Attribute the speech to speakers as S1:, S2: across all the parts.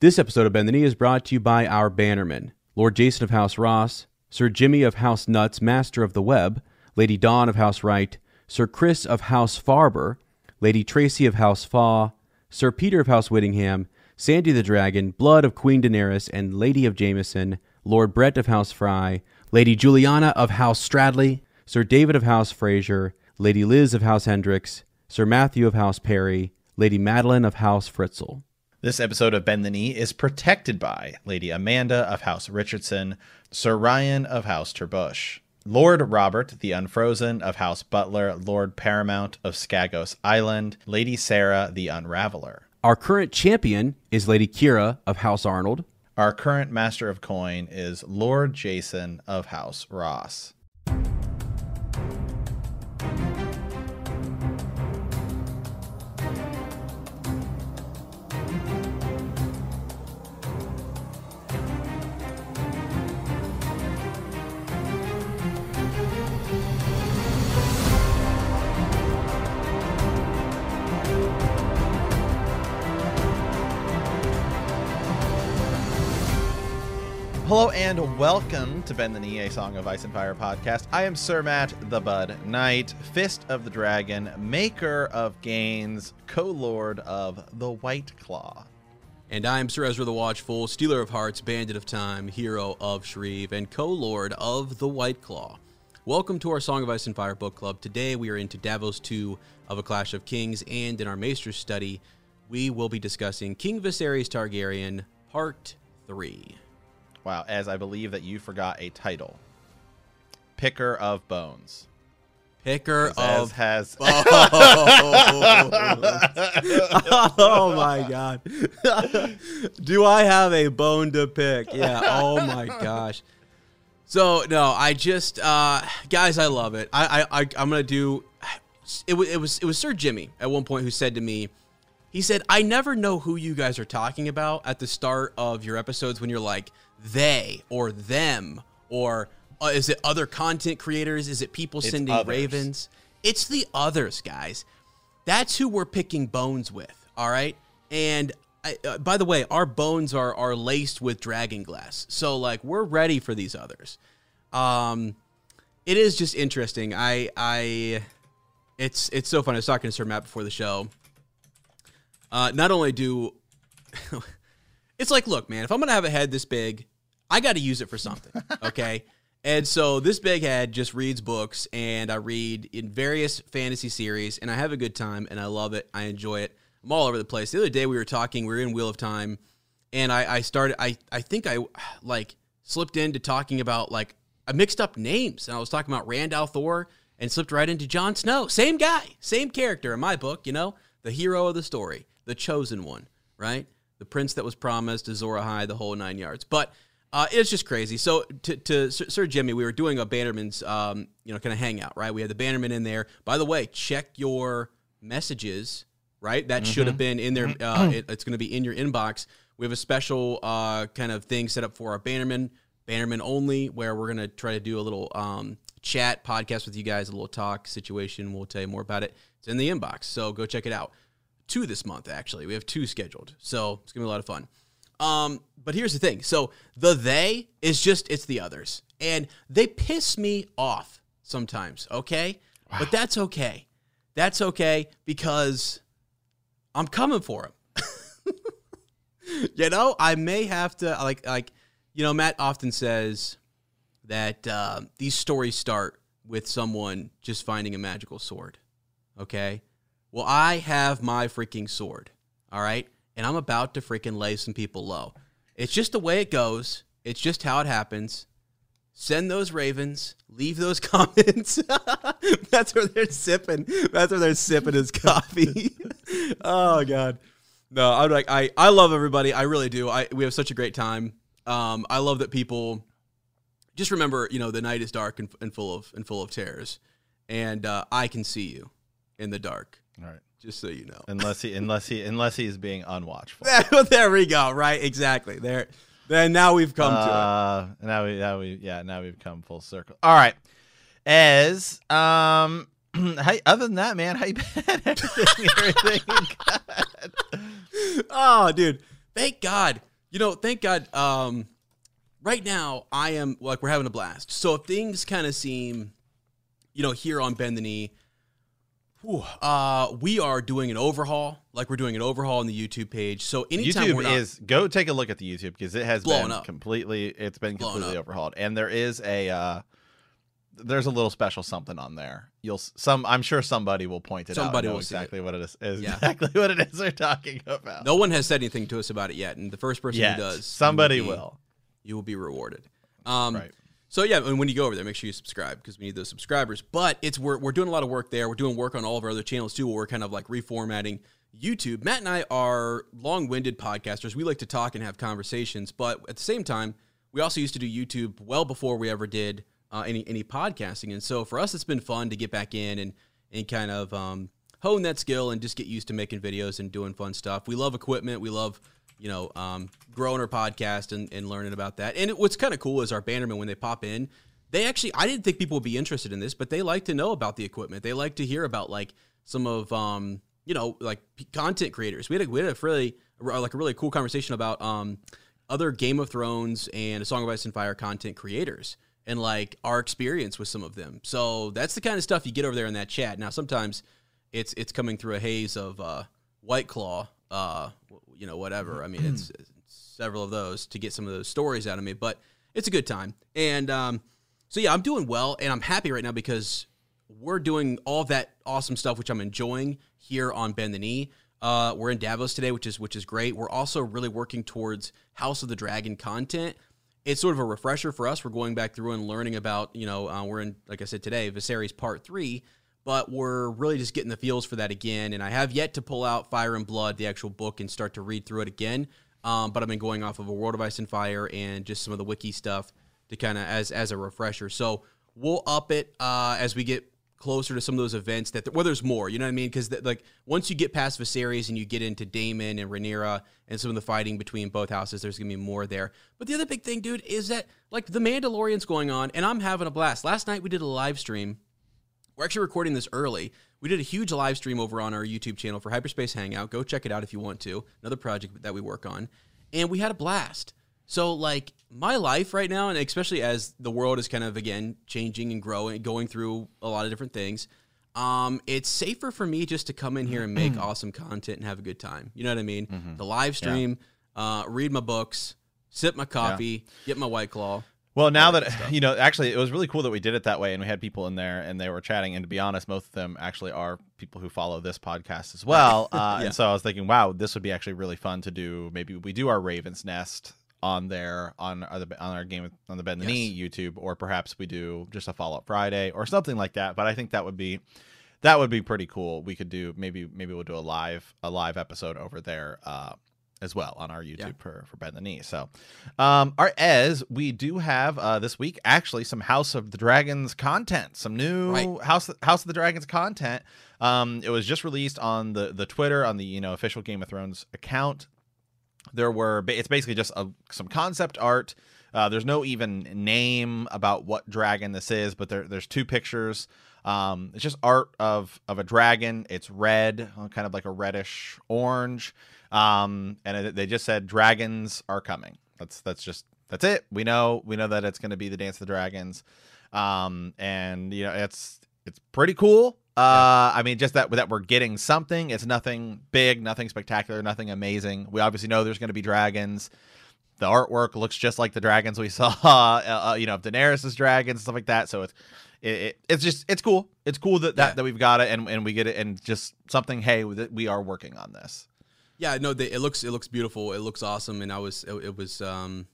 S1: This episode of Bend the Knee is brought to you by our bannermen Lord Jason of House Ross, Sir Jimmy of House Nuts, Master of the Web, Lady Dawn of House Wright, Sir Chris of House Farber, Lady Tracy of House Faw, Sir Peter of House Whittingham, Sandy the Dragon, Blood of Queen Daenerys, and Lady of Jameson, Lord Brett of House Fry, Lady Juliana of House Stradley, Sir David of House Fraser, Lady Liz of House Hendricks, Sir Matthew of House Perry, Lady Madeline of House Fritzl.
S2: This episode of Bend the Knee is protected by Lady Amanda of House Richardson, Sir Ryan of House Terbush, Lord Robert the Unfrozen of House Butler, Lord Paramount of Skagos Island, Lady Sarah the Unraveler.
S1: Our current champion is Lady Kira of House Arnold.
S2: Our current Master of Coin is Lord Jason of House Ross. Hello and welcome to Bend the Knee, a Song of Ice and Fire podcast. I am Sir Matt the Bud Knight, Fist of the Dragon, maker of gains, co-lord of the White Claw.
S1: And I am Sir Ezra the Watchful, Stealer of Hearts, Bandit of Time, Hero of Shreve, and co-lord of the White Claw. Welcome to our Song of Ice and Fire book club. Today we are into Davos 2 of A Clash of Kings, and in our Maester's study, we will be discussing King Viserys Targaryen, Part 3.
S2: Wow, as I believe that you forgot a title. Picker of Bones.
S1: Picker
S2: As
S1: of
S2: has
S1: bones. oh my god. Do I have a bone to pick? Yeah. Oh my gosh. So no, I just uh guys, I love it. I I, I I'm gonna do it was it was it was Sir Jimmy at one point who said to me, he said, I never know who you guys are talking about at the start of your episodes when you're like they or them or uh, is it other content creators? Is it people
S2: It's
S1: sending
S2: others.
S1: ravens? It's the others, guys. That's who we're picking bones with. All right. And I, uh, by the way, our bones are are laced with dragon glass, so like we're ready for these others. Um, it is just interesting. I I, it's it's so fun. I was talking to Sir Matt before the show. Uh, not only do it's like, look, man, if I'm gonna have a head this big, I got to use it for something, okay? and so this big head just reads books, and I read in various fantasy series, and I have a good time, and I love it. I enjoy it. I'm all over the place. The other day we were talking, we were in Wheel of Time, and I, I started. I I think I like slipped into talking about like I mixed up names, and I was talking about Rand al'Thor, and slipped right into Jon Snow. Same guy, same character in my book. You know, the hero of the story, the chosen one, right? The prince that was promised, Azor Ahai, the whole nine yards. But uh, it's just crazy. So to, to Sir Sir Jimmy, we were doing a Bannerman's, um, you know, kind of hangout, right? We had the Bannerman in there. By the way, check your messages, right? That should have been in there. Uh, it- it's going to be in your inbox. We have a special uh, kind of thing set up for our Bannerman, Bannerman only, where we're going to try to do a little um, chat podcast with you guys, a little talk situation. We'll tell you more about it. It's in the inbox, so go check it out. Two this month, actually. We have two scheduled, so it's gonna be a lot of fun. Um, but here's the thing: so the they is just it's the others, and they piss me off sometimes. Okay, but that's okay. That's okay because I'm coming for them. you know, I may have to like like you know Matt often says that uh, these stories start with someone just finding a magical sword. Okay, well I have my freaking sword. All right, and I'm about to freaking lay some people low. It's just the way it goes. It's just how it happens. Send those ravens. Leave those comments. That's where they're sipping. That's where they're sipping his coffee. oh god. No, I'm like I I love everybody. I really do. I we have such a great time. Um, I love that people just remember, you know, the night is dark and, and full of and full of terrors, and uh, I can see you in the dark.
S2: All right.
S1: Just so you know.
S2: Unless he unless he unless he is being unwatchful.
S1: there we go. Right, exactly. There. Then now we've come to it.
S2: Uh, now we now we yeah now we've come full circle. All right, as um, how, other than that, man, how you been? everything, everything?
S1: Oh, dude, thank God. You know, thank God. Um, right now I am like we're having a blast. So if things kind of seem, you know, here on Bend the Knee, whew, uh, we are doing an overhaul. Like we're doing an overhaul on the YouTube page. So anytime we're
S2: YouTube
S1: not,
S2: is go take a look at the YouTube because it has been
S1: up.
S2: completely it's been
S1: Blowing
S2: completely
S1: up.
S2: overhauled and there is a uh there's a little special something on there. You'll some I'm sure somebody will point it out.
S1: Somebody will see it.
S2: exactly what it is, is
S1: Yeah.
S2: exactly what it is they're talking about.
S1: no one has said anything to us about it yet, and the first person
S2: Yes,
S1: who does, you
S2: somebody
S1: be-
S2: will.
S1: you will be rewarded. Um,
S2: Right.
S1: So yeah, and when you go over there, make sure you subscribe because we need those subscribers. But it's we're we're doing a lot of work there. We're doing work on all of our other channels too. We're kind of like reformatting YouTube. Matt and I are long-winded podcasters. We like to talk and have conversations, but at the same time, we also used to do YouTube well before we ever did uh, any any podcasting. And so for us, it's been fun to get back in and and kind of um, hone that skill and just get used to making videos and doing fun stuff. We love equipment. We love you know, um, growing our podcast and, and learning about that. And it, what's kind of cool is our bannermen when they pop in, they actually I didn't think people would be interested in this, but they like to know about the equipment. They like to hear about like some of um, you know, like content creators. We had a, we had a really like a really cool conversation about um, other Game of Thrones and A Song of Ice and Fire content creators and like our experience with some of them. So that's the kind of stuff you get over there in that chat. Now sometimes it's it's coming through a haze of uh, White Claw, uh, you know, whatever. I mean, it's, it's several of those to get some of those stories out of me, but it's a good time. And um, so yeah, I'm doing well, and I'm happy right now because we're doing all that awesome stuff, which I'm enjoying here on Bend the Knee. Uh, we're in Davos today, which is which is great. We're also really working towards House of the Dragon content. It's sort of a refresher for us. We're going back through and learning about, you know, uh, we're in, like I said today, Viserys Part Three, but we're really just getting the feels for that again. And I have yet to pull out Fire and Blood, the actual book, and start to read through it again. Um, but I've been going off of a World of Ice and Fire and just some of the wiki stuff to kind of as as a refresher. So we'll up it uh, as we get closer to some of those events that well, there's more. You know what I mean? Because like once you get past Viserys and you get into Daemon and Rhaenyra and some of the fighting between both houses, there's gonna be more there. But the other big thing, dude, is that like the Mandalorian's going on, and I'm having a blast. Last night we did a live stream. We're actually recording this early. We did a huge live stream over on our YouTube channel for Hyperspace Hangout. Go check it out if you want to. Another project that we work on. And we had a blast. So, like, my life right now, and especially as the world is kind of, again, changing and growing, going through a lot of different things, um, it's safer for me just to come in here and make awesome content and have a good time. You know what I mean? The live stream, uh, read my books, sip my coffee, get my White Claw.
S2: Well, now that you know, actually, it was really cool that we did it that way, and we had people in there, and they were chatting. And to be honest, most of them actually are people who follow this podcast as well. Uh,
S1: Yeah.
S2: And so I was thinking, wow, this would be actually really fun to do. Maybe we do our Ravens Nest on there on our, on our game on the Bend the Knee YouTube, or perhaps we do just a follow up Friday or something like that. But I think that would be that would be pretty cool. We could do maybe maybe we'll do a live a live episode over there. Uh, as well on our YouTube
S1: Yeah.
S2: for for Bend the Knee. So, um, our as we do have uh, this week actually some House of the Dragons content, some new
S1: Right.
S2: House House of the Dragons content. Um, it was just released on the the Twitter on the you know official Game of Thrones account. There were it's basically just a, some concept art. Uh, there's no even name about what dragon this is, but there, there's two pictures. Um, it's just art of of a dragon. It's red, uh, kind of like a reddish orange. Um, and it, they just said dragons are coming. That's that's just that's it. We know we know that it's going to be the Dance of the Dragons. Um, and you know it's it's pretty cool. Uh, I mean, just that that we're getting something. It's nothing big, nothing spectacular, nothing amazing. We obviously know there's going to be dragons. The artwork looks just like the dragons we saw, uh, uh, you know, of Daenerys' dragons, stuff like that. So it's it, it, it's just it's cool. It's cool that, that
S1: Yeah.
S2: that we've got it and, and we get it and just something. Hey, that we are working on this.
S1: Yeah, no, they, it looks it looks beautiful. It looks awesome, and I was it, it was um,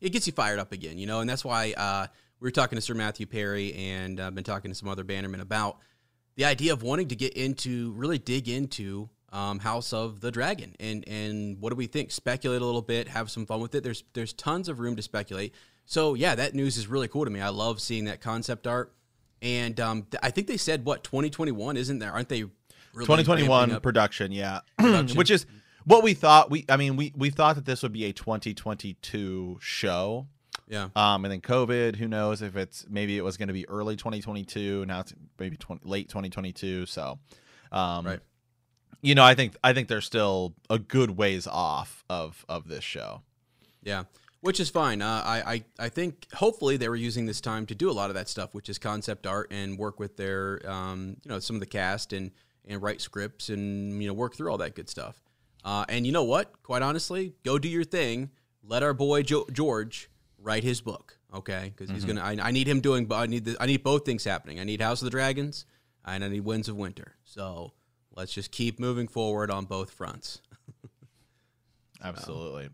S1: it gets you fired up again, you know, and that's why uh, we were talking to Sir Matthew Perry and uh, been talking to some other bannermen about the idea of wanting to get into really dig into um, House of the Dragon and and what do we think? Speculate a little bit, have some fun with it. There's there's tons of room to speculate. So yeah, that news is really cool to me. I love seeing that concept art, and um, th- I think they said what 2021 isn't there? Aren't they? Really
S2: 2021 production, yeah,
S1: Production.
S2: which is what we thought. We I mean we we thought that this would be a 2022 show.
S1: Yeah.
S2: Um, and then COVID, who knows if it's maybe it was going to be early 2022. Now it's maybe 20, late 2022. So, um,
S1: Right.
S2: you know, I think I think they're still a good ways off of of this show.
S1: Yeah, which is fine. Uh, I, I I think hopefully they were using this time to do a lot of that stuff, which is concept art and work with their um, you know some of the cast and and write scripts and you know work through all that good stuff. Uh, and you know what? Quite honestly, go do your thing. Let our boy jo- George write his book, okay? Because he's gonna. I, I need him doing. I need the, I need both things happening. I need House of the Dragons and I need Winds of Winter. So let's just keep moving forward on both fronts.
S2: Absolutely. Um,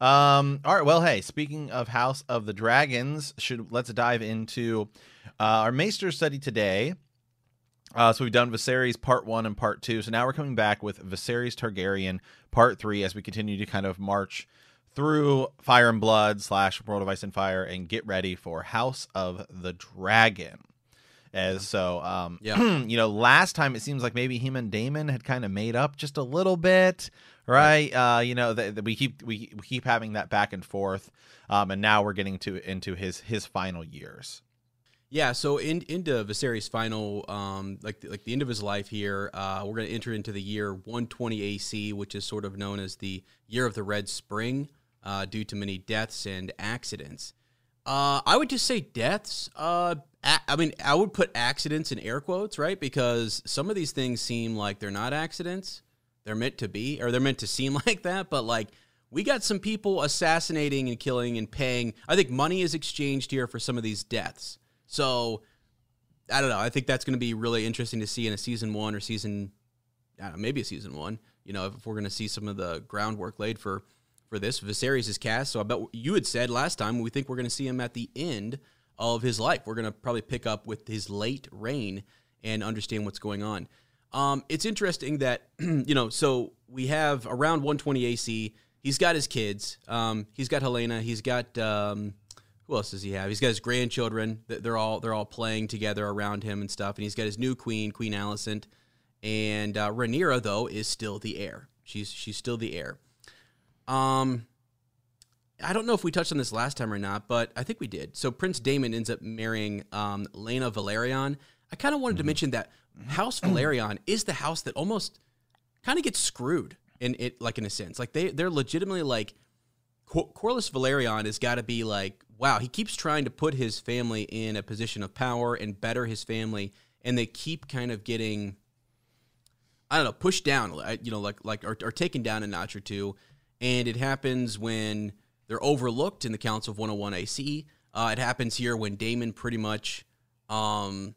S2: all right. Well, hey, speaking of House of the Dragons, should let's dive into uh, our Maester study today. Uh, so we've done Viserys part one and part two. So now we're coming back with Viserys Targaryen part three as we continue to kind of march through Fire and Blood slash World of Ice and Fire and get ready for House of the Dragon. As so, um,
S1: Yeah.
S2: you know, last time it seems like maybe him and Daemon had kind of made up just a little bit, right? Uh, you know, that we keep we, we keep having that back and forth, um, and now we're getting to into his his final years.
S1: Yeah, so in, into Viserys' final, um, like like the end of his life here, uh, we're going to enter into the year 120 AC, which is sort of known as the year of the Red Spring, uh, due to many deaths and accidents. Uh, I would just say deaths. Uh, I mean, I would put accidents in air quotes, right? Because some of these things seem like they're not accidents; they're meant to be, or they're meant to seem like that. But like, we got some people assassinating and killing and paying. I think money is exchanged here for some of these deaths. So I don't know. I think that's going to be really interesting to see in a season one or season, know, maybe a season one. You know, if we're going to see some of the groundwork laid for for this. Viserys is cast, so I bet you had said last time we think we're going to see him at the end of his life. We're going to probably pick up with his late reign and understand what's going on. Um, it's interesting that you know, so we have around 120 AC. He's got his kids. Um, he's got Helaena. He's got um, who else does he have? He's got his grandchildren. They're all they're all playing together around him and stuff. And he's got his new queen, Queen Alicent. And uh, Rhaenyra though is still the heir. She's she's still the heir. Um, I don't know if we touched on this last time or not, but I think we did. So Prince Daemon ends up marrying um, Laena Velaryon. I kind of wanted to mention that House Velaryon is the house that almost kind of gets screwed in it, like in a sense. Like they they're legitimately like Cor- Corlys Velaryon has got to be like, wow, he keeps trying to put his family in a position of power and better his family, and they keep kind of getting, I don't know, pushed down, you know, like like or, or taken down a notch or two, and it happens when they're overlooked in the Council of 101 AC. Uh, it happens here when Daemon pretty much, um,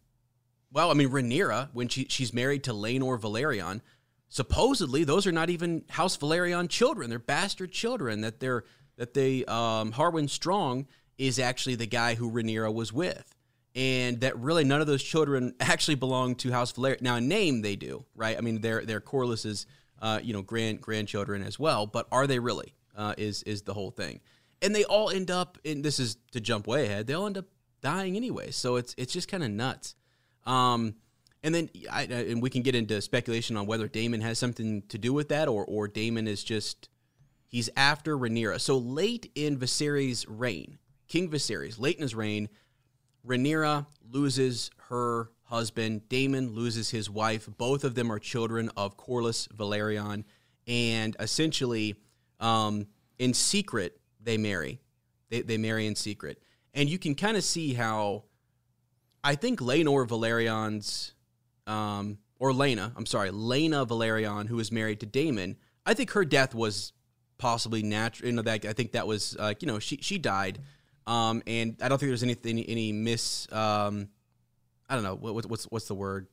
S1: well, I mean Rhaenyra when she she's married to Laenor Velaryon. Supposedly, those are not even House Velaryon children; they're bastard children. That they're that they um, Harwin Strong is actually the guy who Rhaenyra was with, and that really none of those children actually belong to House Velaryon. Now, in name they do, right? I mean, they're they're Corlys's, uh, you know, grand grandchildren as well. But are they really? Uh, is is the whole thing? And they all end up in this is to jump way ahead. They all end up dying anyway. So it's it's just kind of nuts. Um, and then I, and we can get into speculation on whether Daemon has something to do with that, or or Daemon is just he's after Rhaenyra. So late in Viserys' reign, King Viserys, late in his reign, Rhaenyra loses her husband. Daemon loses his wife. Both of them are children of Corlys Velaryon, and essentially, um, in secret, they marry. They they marry in secret, and you can kind of see how. I think Laenor Velaryon's, um, or Laena, I'm sorry, Laena Velaryon, who is married to Daemon. I think her death was possibly natural. You know, that I think that was like you know she she died, um, and I don't think there's anything any, any miss. Um, I don't know what, what's what's the word.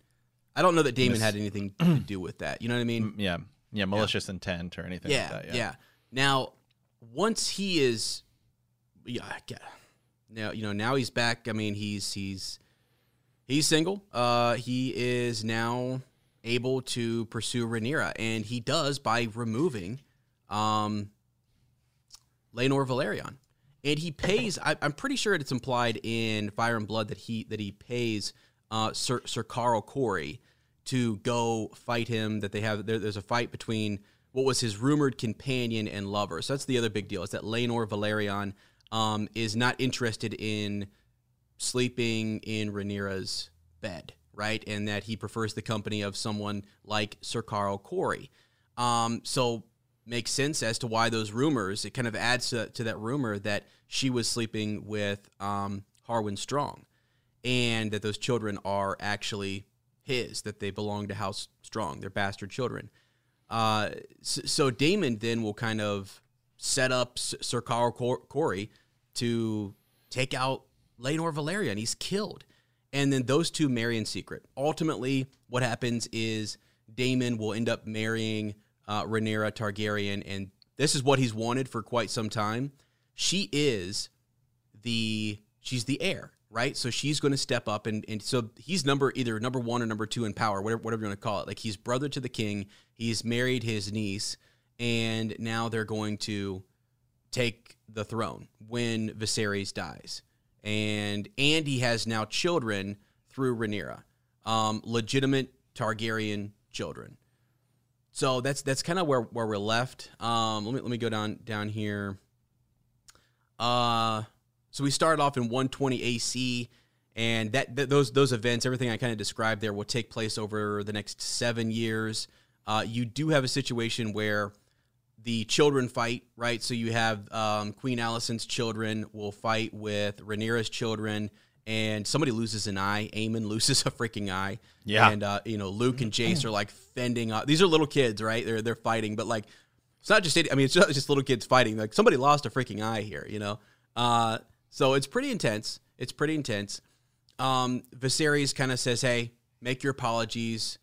S1: I don't know that Daemon
S2: Miss-
S1: had anything to do with that. You know what I mean?
S2: Yeah, yeah, malicious intent or anything
S1: yeah,
S2: like that.
S1: yeah, Now, once he is, yeah, I get- now you know now he's back. I mean, he's he's he's single. Uh, he is now able to pursue Rhaenyra, and he does by removing, um, Laenor Velaryon, and he pays. I, I'm pretty sure it's implied in Fire and Blood that he that he pays uh, Sir Sir Qarl Correy to go fight him. That they have there, there's a fight between what was his rumored companion and lover. So that's the other big deal is that Laenor Velaryon um, is not interested in sleeping in Rhaenyra's bed, right? And that he prefers the company of someone like Sir Qarl Correy. Um, so makes sense as to why those rumors. It kind of adds to, to that rumor that she was sleeping with um, Harwin Strong, and that those children are actually his, that they belong to House Strong. They're bastard children. Uh, so, so, Daemon then will kind of set up Sir Qarl Correy to take out Laenor Velaryon. He's killed. And then those two marry in secret. Ultimately, what happens is Daemon will end up marrying uh, Rhaenyra Targaryen, and this is what he's wanted for quite some time. She is the she's the heir, right? So she's going to step up, and and so he's number either number one or number two in power, whatever whatever you want to call it. Like he's brother to the king. He's married his niece, and now they're going to take the throne when Viserys dies and Andy has now children through Rhaenyra, um, legitimate Targaryen children. So that's that's kind of where, where we're left. Um, let me let me go down down here. Uh, so we started off in 120 AC, and that, that those those events, everything I kind of described there, will take place over the next seven years. Uh, you do have a situation where the children fight, right? So you have um, Queen Alicent's children will fight with Rhaenyra's children, and somebody loses an eye. Aemond loses a freaking eye.
S2: Yeah.
S1: And uh, you know, Luke and Jace are like fending off. These are little kids, right? They're they're fighting, but like it's not just I mean, it's not just little kids fighting. Like somebody lost a freaking eye here, you know. Uh, so it's pretty intense. It's pretty intense. Um, Viserys kind of says, "Hey, make your apologies."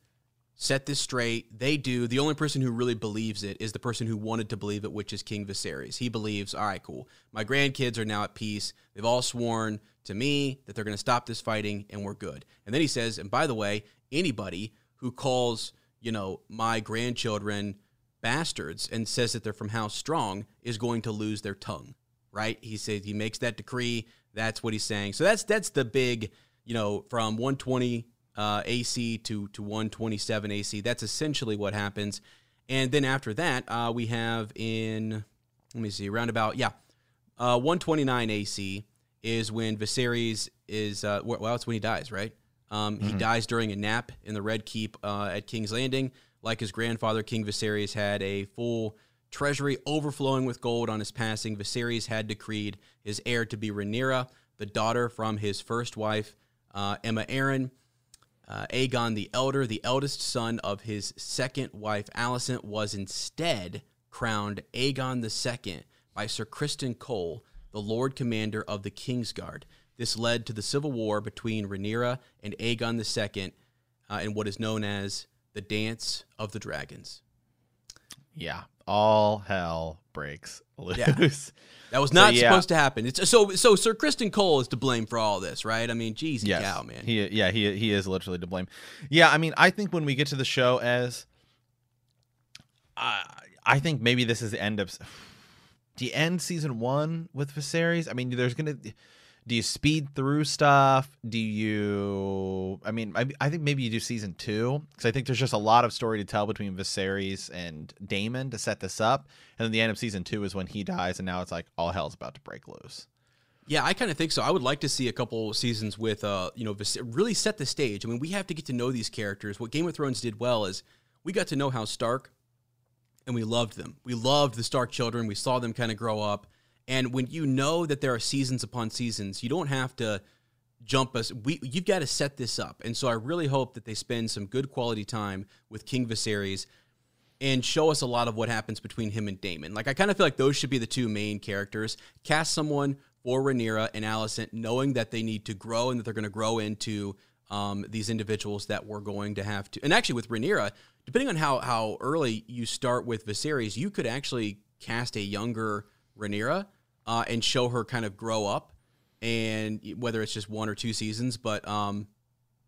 S1: Set this straight. They do. The only person who really believes it is the person who wanted to believe it, which is King Viserys. He believes, all right, cool. My grandkids are now at peace. They've all sworn to me that they're going to stop this fighting and we're good. And then he says, and by the way, anybody who calls, you know, my grandchildren bastards and says that they're from House Strong is going to lose their tongue, right? He says he makes that decree. That's what he's saying. So that's that's the big, you know, from 120 uh, AC to, to 127 AC. That's essentially what happens. And then after that, uh, we have in, let me see, around about, yeah, uh, 129 AC is when Viserys is, uh, well, it's when he dies, right? Um, mm-hmm. He dies during a nap in the Red Keep uh, at King's Landing. Like his grandfather, King Viserys had a full treasury overflowing with gold on his passing. Viserys had decreed his heir to be Rhaenyra, the daughter from his first wife, uh, Aemma Arryn. Uh, Aegon the Elder, the eldest son of his second wife Alicent, was instead crowned Aegon II by Sir Criston Cole, the Lord Commander of the Kingsguard. This led to the civil war between Rhaenyra and Aegon II uh, in what is known as the Dance of the Dragons.
S2: Yeah, all hell breaks loose. Yeah.
S1: That was not so, yeah. supposed to happen. It's so so Sir Criston Cole is to blame for all this, right? I mean, geez, yes. cow, man.
S2: He yeah, he he is literally to blame. Yeah, I mean, I think when we get to the show as uh, I think maybe this is the end of the end season 1 with Viserys. I mean, there's going to do you speed through stuff do you i mean i, I think maybe you do season two because i think there's just a lot of story to tell between viserys and daemon to set this up and then the end of season two is when he dies and now it's like all hell's about to break loose
S1: yeah, I kind of think so. I would like to see a couple seasons with, uh, you know, really set the stage. I mean, we have to get to know these characters. What Game of Thrones did well is we got to know how Stark, and we loved them. We loved the Stark children. We saw them kind of grow up. And when you know that there are seasons upon seasons, you don't have to jump us. We you've got to set this up. And so I really hope that they spend some good quality time with King Viserys and show us a lot of what happens between him and Daemon. Like I kind of feel like those should be the two main characters. Cast someone for Rhaenyra and Alicent, knowing that they need to grow and that they're going to grow into um, these individuals that we're going to have to. And actually, with Rhaenyra, depending on how how early you start with Viserys, you could actually cast a younger Rhaenyra uh, and show her kind of grow up, and whether it's just one or two seasons, but um,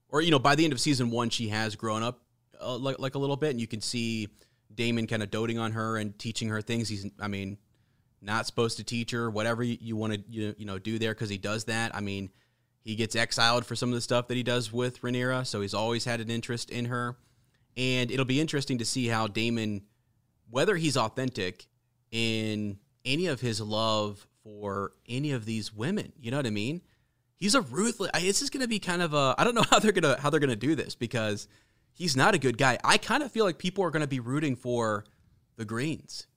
S1: or you know, by the end of season one, she has grown up uh, like like a little bit, and you can see Daemon kind of doting on her and teaching her things. He's, I mean, not supposed to teach her whatever you, you want to you, you know do there because he does that. I mean, he gets exiled for some of the stuff that he does with Rhaenyra, so he's always had an interest in her, and it'll be interesting to see how Daemon whether he's authentic in any of his love for any of these women. You know what I mean? he's a ruthless. I, it's just going to be kind of a. I don't know how they're gonna how they're gonna do this because he's not a good guy. I kind of feel like people are going to be rooting for the Greens.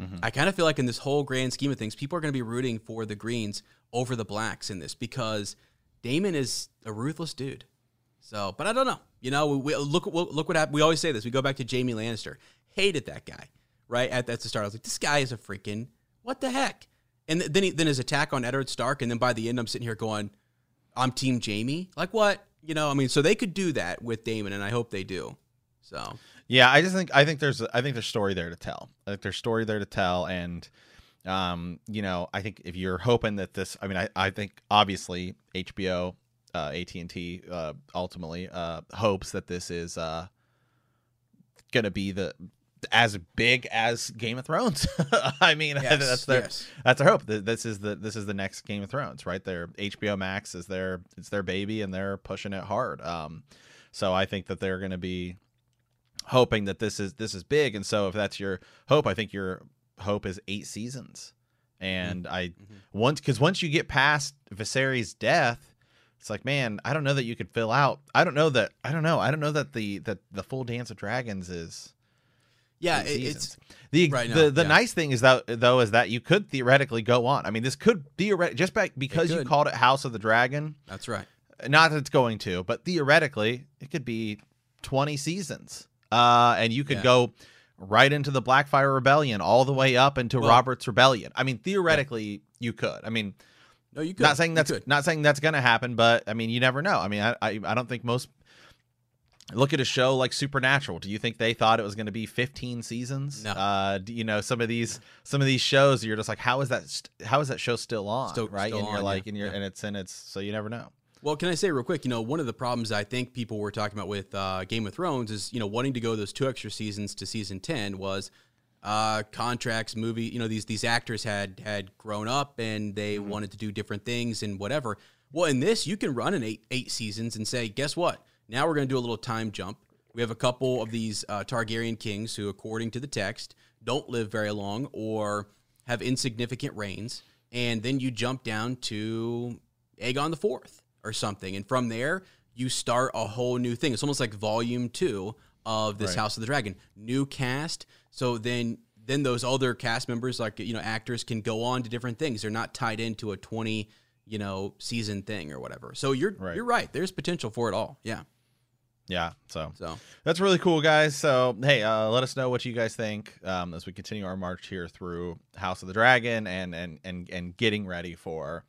S1: Mm-hmm. I kind of feel like in this whole grand scheme of things, people are going to be rooting for the Greens over the Blacks in this because Daemon is a ruthless dude. So, but I don't know. You know, we, we look look what happened. We always say this. We go back to Jaime Lannister. Hated that guy, right? At, at the start, I was like, this guy is a freaking what the heck. And then he, then his attack on Eddard Stark, and then by the end, I'm sitting here going, I'm Team Jaime." Like what? You know, I mean, so they could do that with Daemon, and I hope they do. So
S2: yeah, I just think I think there's I think there's story there to tell. I think there's story there to tell, and um, you know, I think if you're hoping that this, I mean, I, I think obviously HBO, uh, AT and T, uh, ultimately uh, hopes that this is uh, gonna be the as big as Game of Thrones. I mean, yes, that's their yes. that's their hope. This is the this is the next Game of Thrones, right? Their HBO Max is their it's their baby, and they're pushing it hard. Um, so I think that they're going to be hoping that this is this is big. And so if that's your hope, I think your hope is eight seasons. And mm-hmm. I mm-hmm. once because once you get past Viserys' death, it's like, man, I don't know that you could fill out. I don't know that I don't know. I don't know that the that the full Dance of Dragons is
S1: yeah, it's
S2: the right the the yeah. nice thing is that though is that you could theoretically go on. I mean, this could theoretically just back because you called it House of the Dragon.
S1: That's right.
S2: Not that it's going to, but theoretically, it could be twenty seasons, uh, and you could yeah. go right into the Blackfire Rebellion, all the way up into well, Robert's Rebellion. I mean, theoretically, yeah. you could. I mean,
S1: no, you could.
S2: Not saying that's not saying that's going to happen, but I mean, you never know. I mean, I, I I don't think most look at a show like Supernatural. Do you think they thought it was going to be 15 seasons?
S1: No.
S2: Uh, you know, some of these some of these shows, you're just like, how is that? St- how is that show still on? Still, right? Still and you're on, like, yeah. and you're, yeah. and it's and it's so you never know.
S1: Well, can I say real quick? You know, one of the problems I think people were talking about with uh, Game of Thrones is you know wanting to go those two extra seasons to season 10 was uh, contracts, movie. You know, these these actors had had grown up and they mm-hmm. wanted to do different things and whatever. Well, in this, you can run an eight eight seasons and say, guess what? Now we're going to do a little time jump. We have a couple of these uh, Targaryen kings who, according to the text, don't live very long or have insignificant reigns. And then you jump down to Aegon the Fourth or something. And from there, you start a whole new thing. It's almost like volume two of this right. House of the Dragon. New cast. So then then those other cast members, like you know, actors can go on to different things. They're not tied into a twenty, you know, season thing or whatever. So you're right. you're right. There's potential for it all. Yeah.
S2: Yeah, so so that's really cool, guys. So hey, uh, let us know what you guys think um, as we continue our march here through House of the Dragon and and and and getting ready for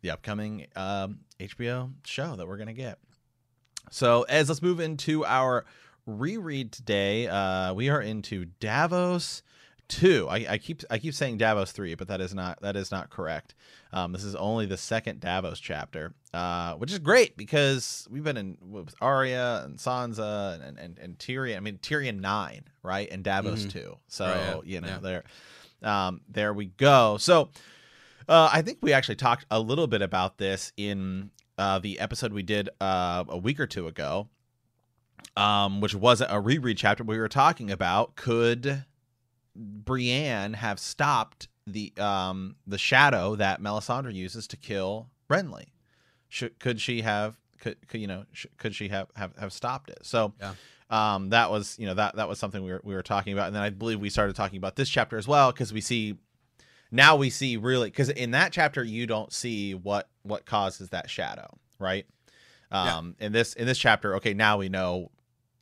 S2: the upcoming um, HBO show that we're gonna get. So as let's move into our reread today, uh, we are into Davos two. I, I, keep I keep saying Davos three, but that is not that is not correct. Um, this is only the second Davos chapter, uh, which is great because we've been in with Arya and Sansa and, and, and Tyrion. I mean Tyrion nine, right, and Davos mm-hmm. two. So right, yeah. you know yeah. there, um, there we go. So uh, I think we actually talked a little bit about this in uh, the episode we did uh, a week or two ago. Um, which was a reread chapter we were talking about could Brienne have stopped the um the shadow that Melisandre uses to kill Renly? Should could she have could, could you know sh- could she have, have have stopped it? So yeah. um that was you know that that was something we were we were talking about, and then I believe we started talking about this chapter as well because we see now we see really because in that chapter you don't see what what causes that shadow right um yeah. in this in this chapter okay now we know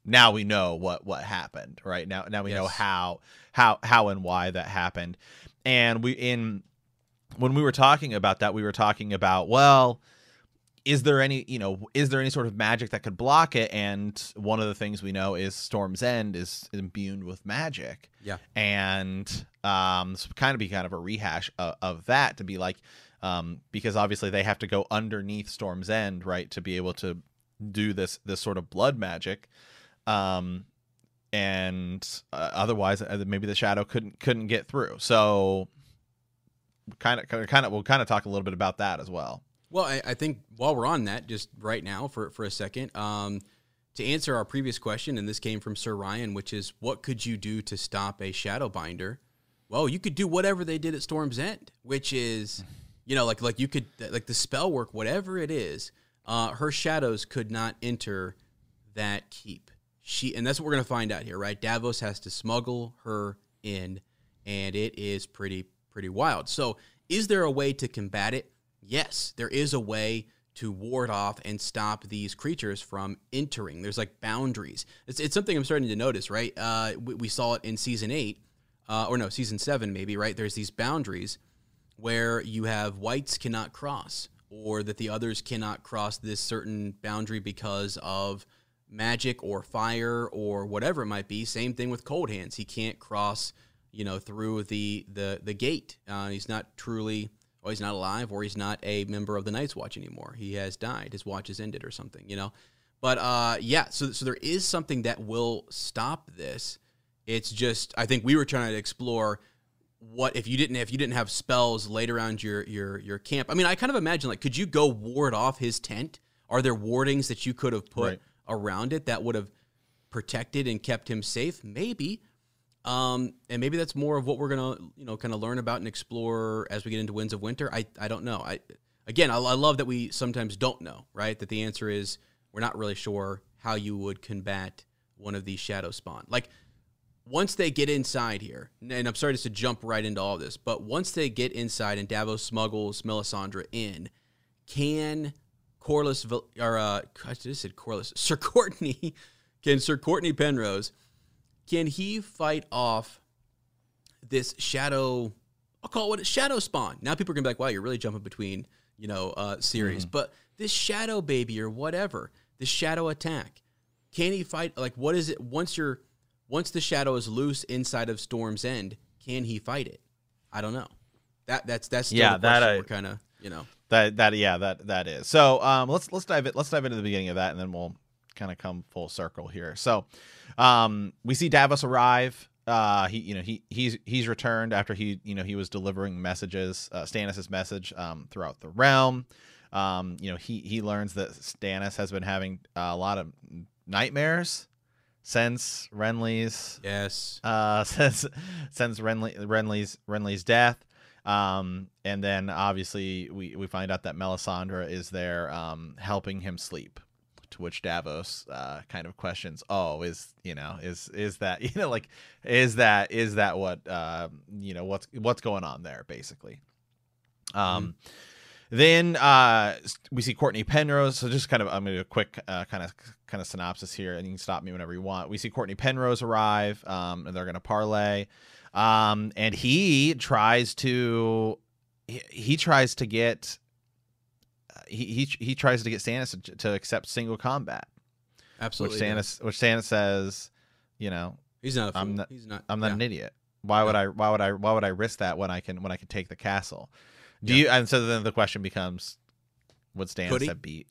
S2: now we know what what happened right? Now now we yes. know how how how and why that happened. And we in when we were talking about that we were talking about well is there any you know is there any sort of magic that could block it? And one of the things we know is storm's end is imbued with magic.
S1: Yeah.
S2: And um this kind of be kind of a rehash of, of that to be like um because obviously they have to go underneath storm's end right to be able to do this this sort of blood magic um, and uh, otherwise uh, maybe the shadow couldn't couldn't get through. So kind of kind of we'll kind of talk a little bit about that as well.
S1: Well, I, I, think while we're on that, just right now for for a second, um, to answer our previous question, and this came from Sir Ryan, which is what could you do to stop a shadow binder? Well, you could do whatever they did at Storm's End, which is You know, like like you could like the spell work, whatever it is, uh, her shadows could not enter that keep. She and that's what we're gonna find out here, right? Davos has to smuggle her in, and it is pretty pretty wild. So, is there a way to combat it? Yes, there is a way to ward off and stop these creatures from entering. There's like boundaries. It's, it's something I'm starting to notice, right? Uh, we, we saw it in season eight, uh, or no, season seven, maybe, right? There's these boundaries where you have whites cannot cross, or that the others cannot cross this certain boundary because of magic or fire or whatever it might be. Same thing with cold hands. He can't cross, you know, through the the the gate. Uh, he's not truly or he's not alive, or he's not a member of the Night's Watch anymore. He has died. His watch has ended, or something. You know. But uh, yeah, so so there is something that will stop this. It's just I think we were trying to explore what if you didn't if you didn't have spells laid around your your your camp. I mean, I kind of imagine like could you go ward off his tent? Are there wardings that you could have put
S2: Right.
S1: Around it that would have protected and kept him safe? Maybe. Um, and maybe that's more of what we're gonna, you know, kind of learn about and explore as we get into Winds of Winter. I, I don't know. I, again, I, I love that we sometimes don't know, right? That the answer is we're not really sure how you would combat one of these shadow spawn. Like once they get inside here, and I'm sorry just to jump right into all this, but once they get inside and Davos smuggles Melisandre in, can Corlys Vel- or uh, I just said Corlys, Sir Cortnay, can Sir Cortnay Penrose, can he fight off this shadow? I'll call it what shadow spawn. Now people are gonna be like, wow, you're really jumping between you know uh, series, but this shadow baby or whatever, this shadow attack, can he fight? Like, what is it? Once you're once the shadow is loose inside of Storm's End, can he fight it? I don't know. That that's that's
S2: Yeah,
S1: the
S2: that I-
S1: we're kind of you know.
S2: That that yeah that that is. So um let's let's dive it let's dive into the beginning of that and then we'll kind of come full circle here. So um we see Davos arrive. Uh he you know he he's he's returned after he you know he was delivering messages uh Stannis' message um throughout the realm. Um you know he he learns that Stannis has been having uh, a lot of nightmares since Renly's
S1: Yes.
S2: uh, since since Renly, Renly's Renly's death. Um, and then obviously we, we find out that Melisandre is there um, helping him sleep. To which Davos uh, kind of questions, "Oh, is you know is is that you know like is that is that what uh, you know what's what's going on there basically?" Um, then uh, we see Cortnay Penrose. So just kind of I'm gonna do a quick uh, kind of kind of synopsis here, and you can stop me whenever you want. We see Cortnay Penrose arrive, um, and they're gonna parlay, um, and he tries to he, he tries to get uh, he, he he tries to get Stannis to, to accept single combat,
S1: Absolutely.
S2: which Stannis which Stannis says, you know,
S1: He's not.
S2: I'm not-
S1: He's not.
S2: I'm not
S1: yeah.
S2: an idiot. Why would I? Why would I? Why would I risk that when I can when I can take the castle? Do you? And so then the question becomes, would Stannis have beat?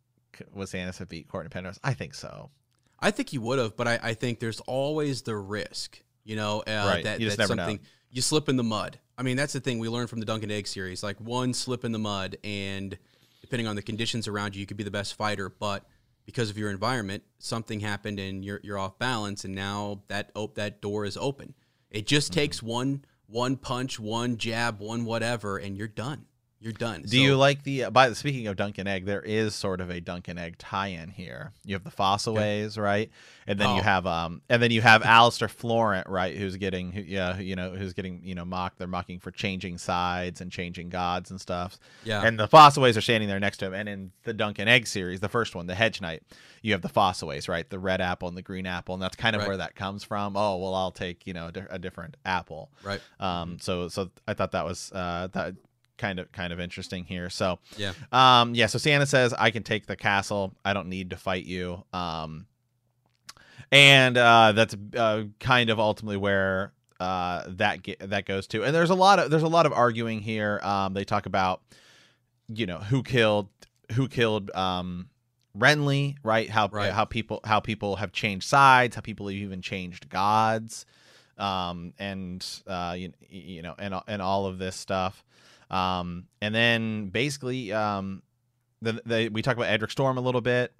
S2: Would Stannis have beat Cortnay Penrose? I think so.
S1: I think he would have, but I, I think there's always the risk, you know, uh,
S2: Right.
S1: that
S2: You
S1: that's
S2: never know.
S1: something you slip in the mud. I mean, that's the thing we learned from the Dunk and Egg series. Like one slip in the mud, and depending on the conditions around you, you could be the best fighter, but because of your environment, something happened and you're you're off balance, and now that op- that door is open. It just
S2: Mm-hmm.
S1: takes one one punch, one jab, one whatever, and you're done. You're done.
S2: Do you like the? Uh, by speaking of Dunk and Egg, there is sort of a Dunk and Egg tie-in here. You have the Fossoways, right? And then you
S1: Oh.
S2: have um, and then you have Alester Florent, right? Who's getting, who, yeah, who- you know, who's getting, you know, mocked. They're mocking for changing sides and changing gods and stuff.
S1: Yeah.
S2: And the Fossoways are standing there next to him. And in the Dunk and Egg series, the first one, the Hedge Knight, you have the Fossoways, right? The red apple and the green apple, and that's kind of
S1: Right.
S2: where that comes from. Oh, well, I'll take, you know, a different apple.
S1: right?
S2: Um, so so I thought that was uh that kind of kind of interesting here. So
S1: Yeah.
S2: um, yeah. So Stannis says, "I can take the castle. I don't need to fight you." Um, and uh, that's uh, kind of ultimately where uh, that ge- that goes to. And there's a lot of there's a lot of arguing here. Um, they talk about you know who killed who killed um, Renly, right? How
S1: Right.
S2: how people how people have changed sides, how people have even changed gods, um, and uh, you, you know, and and all of this stuff. Um, and then basically, um, the, the, we talk about Edric Storm a little bit,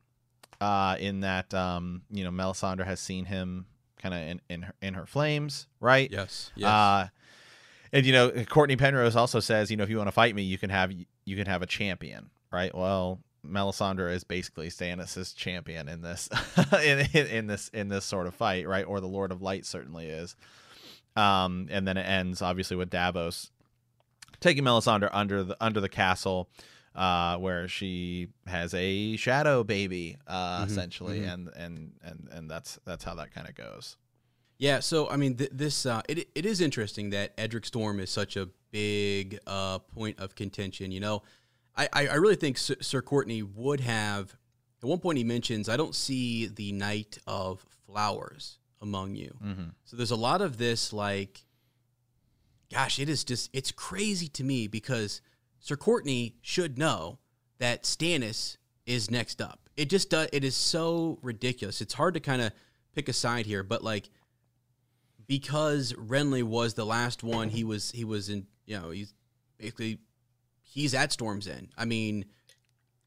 S2: uh, in that um, you know Melisandre has seen him kind of in in her, in her flames, right?
S1: Yes. Yes.
S2: Uh, and you know, Cortnay Penrose also says, you know, if you want to fight me, you can have you can have a champion, right? Well, Melisandre is basically Stannis' champion in this in, in, in this in this sort of fight, right? Or the Lord of Light certainly is. Um, and then it ends obviously with Davos taking Melisandre under the under the castle, uh, where she has a shadow baby, uh, mm-hmm, essentially, mm-hmm. and and and and that's that's how that kind of goes.
S1: Yeah, so I mean, th- this uh, it it is interesting that Edric Storm is such a big uh, point of contention. You know, I I really think Sir, Sir Cortnay would have. At one point, he mentions, "I don't see the Knight of Flowers among you." Mm-hmm. So there's a lot of this like gosh, it is just it's crazy to me because Sir Cortnay should know that Stannis is next up. It just does. It is so ridiculous. It's hard to kind of pick a side here, but like because Renly was the last one, he was he was in. You know, he's basically he's at Storm's End. I mean,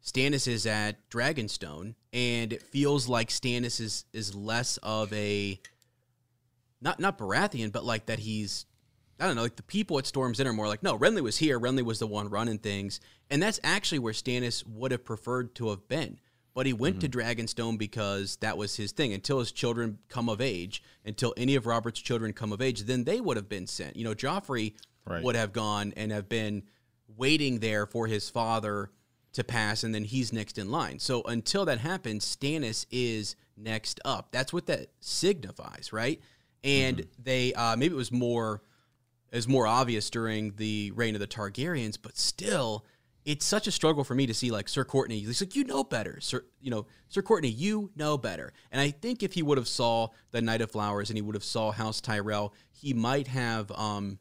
S1: Stannis is at Dragonstone, and it feels like Stannis is is less of a not not Baratheon, but like that he's I don't know, like the people at Storm's End are more like, no, Renly was here. Renly was the one running things. And that's actually where Stannis would have preferred to have been. But he went mm-hmm. to Dragonstone because that was his thing. Until his children come of age, until any of Robert's children come of age, then they would have been sent. You know, Joffrey right. would have gone and have been waiting there for his father to pass, and then he's next in line. So until that happens, Stannis is next up. That's what that signifies, right? And mm-hmm. they uh, maybe it was more is more obvious during the reign of the Targaryens, but still, it's such a struggle for me to see like Sir Cortnay. He's like, you know better, Sir. You know, Sir Cortnay, you know better. And I think if he would have saw the Knight of Flowers and he would have saw House Tyrell, he might have, um,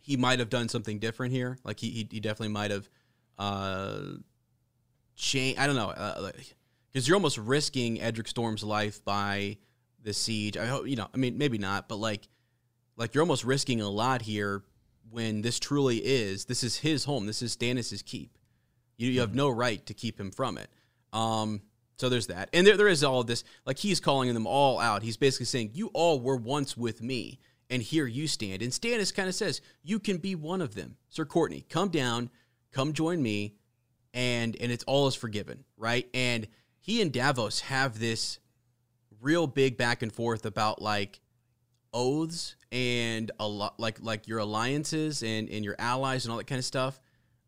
S1: he might have done something different here. Like he, he, he definitely might have, uh, changed. I don't know, because uh, you're almost risking Edric Storm's life by the siege. I hope you know. I mean, maybe not, but like like you're almost risking a lot here when this truly is this is his home. This is Stannis's keep. You, you have mm-hmm. no right to keep him from it. Um, so there's that, and there there is all of this. Like he's calling them all out. He's basically saying, "You all were once with me, and here you stand." And Stannis kind of says, "You can be one of them, Sir Cortnay. Come down, come join me, and and it's all is forgiven, right?" And he and Davos have this real big back and forth about like oaths and a lot like like your alliances and and your allies and all that kind of stuff.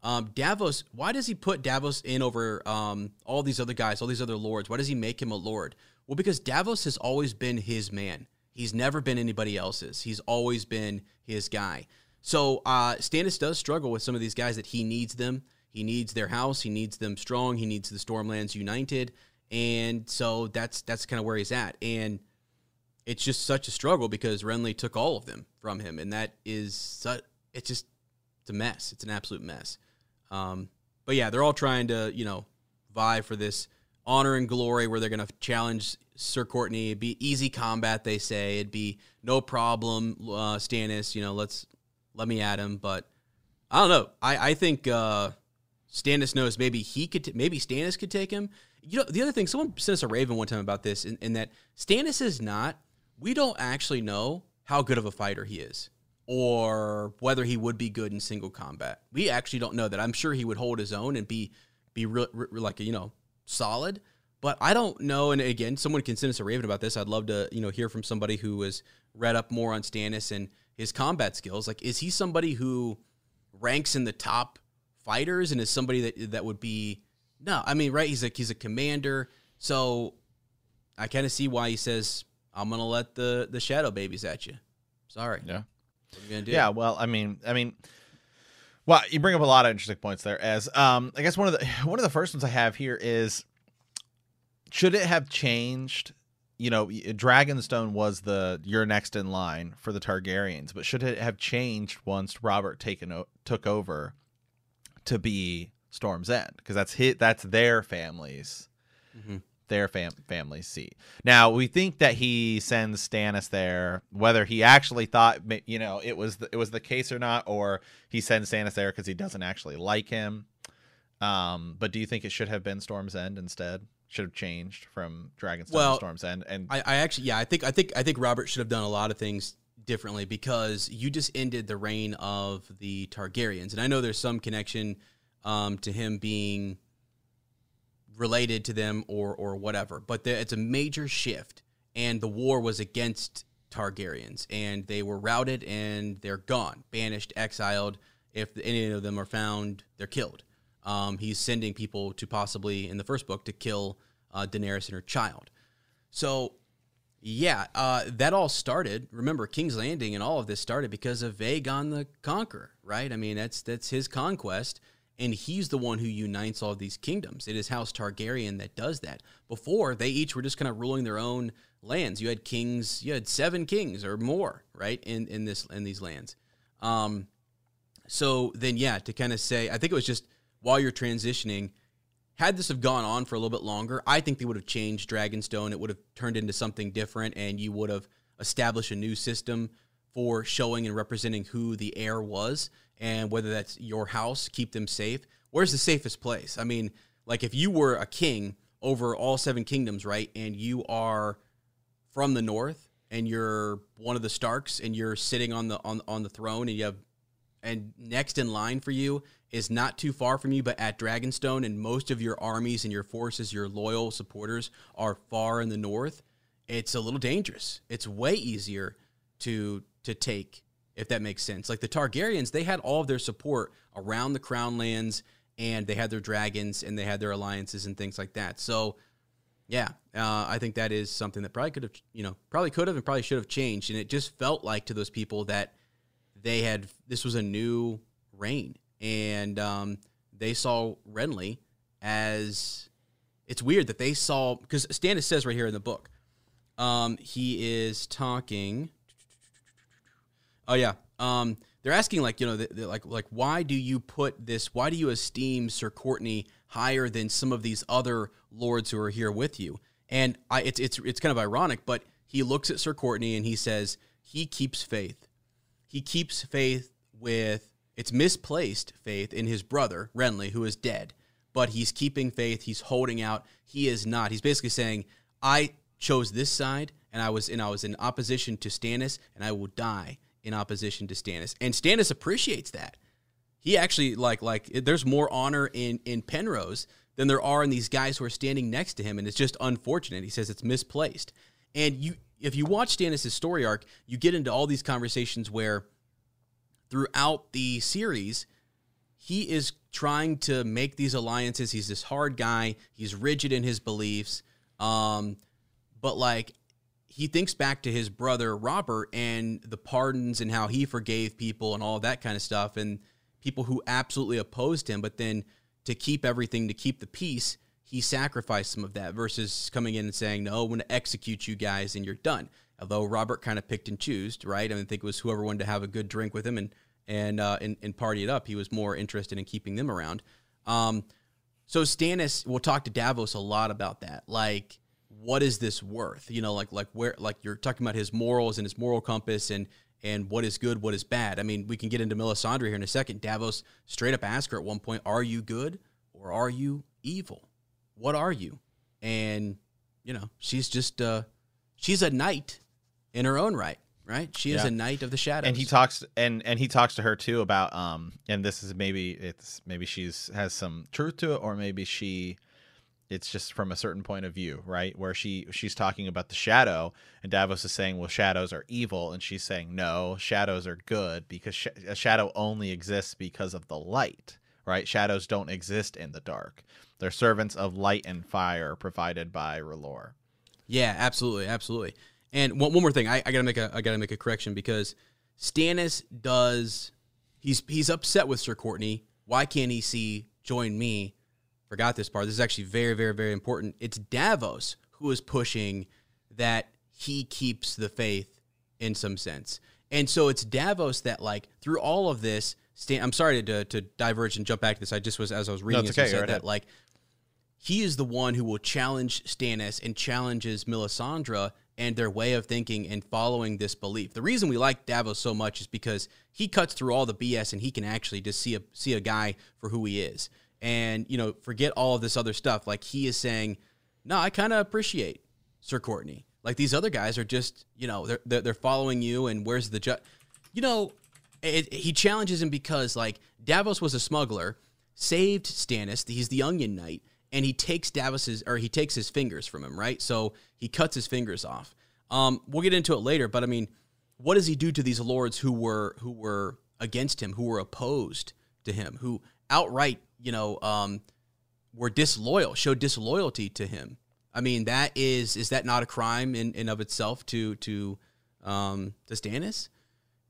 S1: Um, Davos, why does he put Davos in over um, all these other guys, all these other lords? Why does he make him a lord? Well, because Davos has always been his man. He's never been anybody else's. He's always been his guy. So uh, Stannis does struggle with some of these guys that he needs them. He needs their house. He needs them strong. He needs the Stormlands united, and so that's that's kind of where he's at. And it's just such a struggle because Renly took all of them from him, and that is such, it's just it's a mess. It's an absolute mess. Um, but yeah, they're all trying to you know vie for this honor and glory where they're going to challenge Sir Cortnay. It'd be easy combat, they say. It'd be no problem, uh, Stannis. You know, let's let me at him. But I don't know. I I think uh, Stannis knows maybe he could, t- maybe Stannis could take him. You know, the other thing, someone sent us a raven one time about this, in that Stannis is not we don't actually know how good of a fighter he is or whether he would be good in single combat. We actually don't know that. I'm sure he would hold his own and be be real, real, like you know solid. But I don't know. And again, someone can send us a raven about this. I'd love to you know hear from somebody who has read up more on Stannis and his combat skills. Like, is he somebody who ranks in the top fighters and is somebody that that would be no? I mean, right? He's like he's a commander, so I kind of see why he says I'm gonna let the the shadow babies at you. Sorry.
S2: Yeah. What are you gonna do? Yeah. Well, I mean, I mean, well, you bring up a lot of interesting points there. As um, I guess one of the one of the first ones I have here is, should it have changed? You know, Dragonstone was the you're next in line for the Targaryens, but should it have changed once Robert taken o- took over to be Storm's End? Because that's hit that's their families. Mm-hmm their fam- family seat. Now we think that he sends Stannis there, whether he actually thought you know it was the, it was the case or not, or he sends Stannis there because he doesn't actually like him. Um, but do you think it should have been Storm's End instead? Should have changed from Dragonstone well, to Storm's End. And
S1: I, I actually, yeah, I think I think I think Robert should have done a lot of things differently because you just ended the reign of the Targaryens, and I know there's some connection um, to him being related to them or or whatever, but the, it's a major shift, and the war was against Targaryens, and they were routed and they're gone, banished, exiled. If any of them are found, they're killed. Um, he's sending people to possibly in the first book to kill uh, Daenerys and her child. So yeah, uh, that all started. Remember, King's Landing and all of this started because of Aegon the Conqueror, right? I mean, that's that's his conquest, and he's the one who unites all these kingdoms. It is House Targaryen that does that. Before, they each were just kind of ruling their own lands. You had kings, you had seven kings or more, right? In in this in these lands. Um, so then, yeah, to kind of say, I think it was just while you're transitioning had this have gone on for a little bit longer, I think they would have changed Dragonstone. It would have turned into something different, and you would have established a new system for showing and representing who the heir was, and whether that's your house, keep them safe. Where's the safest place? I mean, like if you were a king over all seven kingdoms, right, and you are from the north, and you're one of the Starks, and you're sitting on the on on the throne, and you have and next in line for you is not too far from you, but at Dragonstone, and most of your armies and your forces, your loyal supporters, are far in the north, it's a little dangerous. It's way easier to to take, if that makes sense. Like the Targaryens, they had all of their support around the Crown lands, and they had their dragons, and they had their alliances and things like that. So, yeah, uh, I think that is something that probably could have, you know, probably could have and probably should have changed. And it just felt like to those people that they had this was a new reign and um, they saw Renly as it's weird that they saw because Stannis says right here in the book, um, he is talking. Oh yeah, um, they're asking like you know like like why do you put this? Why do you esteem Sir Cortnay higher than some of these other lords who are here with you? And I, it's it's it's kind of ironic, but he looks at Sir Cortnay and he says he keeps faith. He keeps faith with it's misplaced faith in his brother, Renly, who is dead, but he's keeping faith. He's holding out. He is not. He's basically saying, I chose this side and I was and I was in opposition to Stannis and I will die in opposition to Stannis. And Stannis appreciates that. He actually like like there's more honor in in Penrose than there are in these guys who are standing next to him and it's just unfortunate. He says it's misplaced. And you if you watch Stannis' story arc, you get into all these conversations where throughout the series, he is trying to make these alliances. He's this hard guy. He's rigid in his beliefs. Um, but like he thinks back to his brother Robert and the pardons and how he forgave people and all that kind of stuff and people who absolutely opposed him. But then to keep everything, to keep the peace, he sacrificed some of that versus coming in and saying, "No, I'm going to execute you guys and you're done." although Robert kind of picked and chose, right? I, mean, I think it was whoever wanted to have a good drink with him and and uh, and, and party it up. He was more interested in keeping them around. Um, so Stannis will talk to Davos a lot about that, like what is this worth? You know, like like where like you're talking about his morals and his moral compass and and what is good, what is bad. I mean, we can get into Melisandre here in a second. Davos straight up asked her at one point, "Are you good or are you evil? What are you?" And you know, she's just uh, she's a knight in her own right right she is yeah. a knight of the shadows
S2: and he talks and and he talks to her too about um and this is maybe it's maybe she's has some truth to it or maybe she it's just from a certain point of view right where she she's talking about the shadow and davos is saying well shadows are evil and she's saying no shadows are good because sh- a shadow only exists because of the light right shadows don't exist in the dark they're servants of light and fire provided by R'hllor.
S1: yeah absolutely absolutely and one, one more thing, I, I gotta make a I gotta make a correction because Stannis does he's he's upset with Sir Cortnay. Why can't he see join me? Forgot this part. This is actually very very very important. It's Davos who is pushing that he keeps the faith in some sense. And so it's Davos that like through all of this Stan I'm sorry to, to diverge and jump back to this. I just was as I was reading no, this okay, said right that like he is the one who will challenge Stannis and challenges Melisandre and their way of thinking and following this belief. The reason we like Davos so much is because he cuts through all the BS and he can actually just see a see a guy for who he is. And, you know, forget all of this other stuff. Like he is saying, No, I kind of appreciate Sir Cortnay. Like these other guys are just, you know, they're they're, they're following you, and where's the? You know, it, he challenges him because like Davos was a smuggler, saved Stannis. He's the Onion Knight, and he takes Davos's or he takes his fingers from him, right? So he cuts his fingers off. Um, we'll get into it later, but I mean, what does he do to these lords who were who were against him, who were opposed to him, who outright, you know, um, were disloyal, showed disloyalty to him? I mean, that is is that not a crime in and of itself to to um, to Stannis?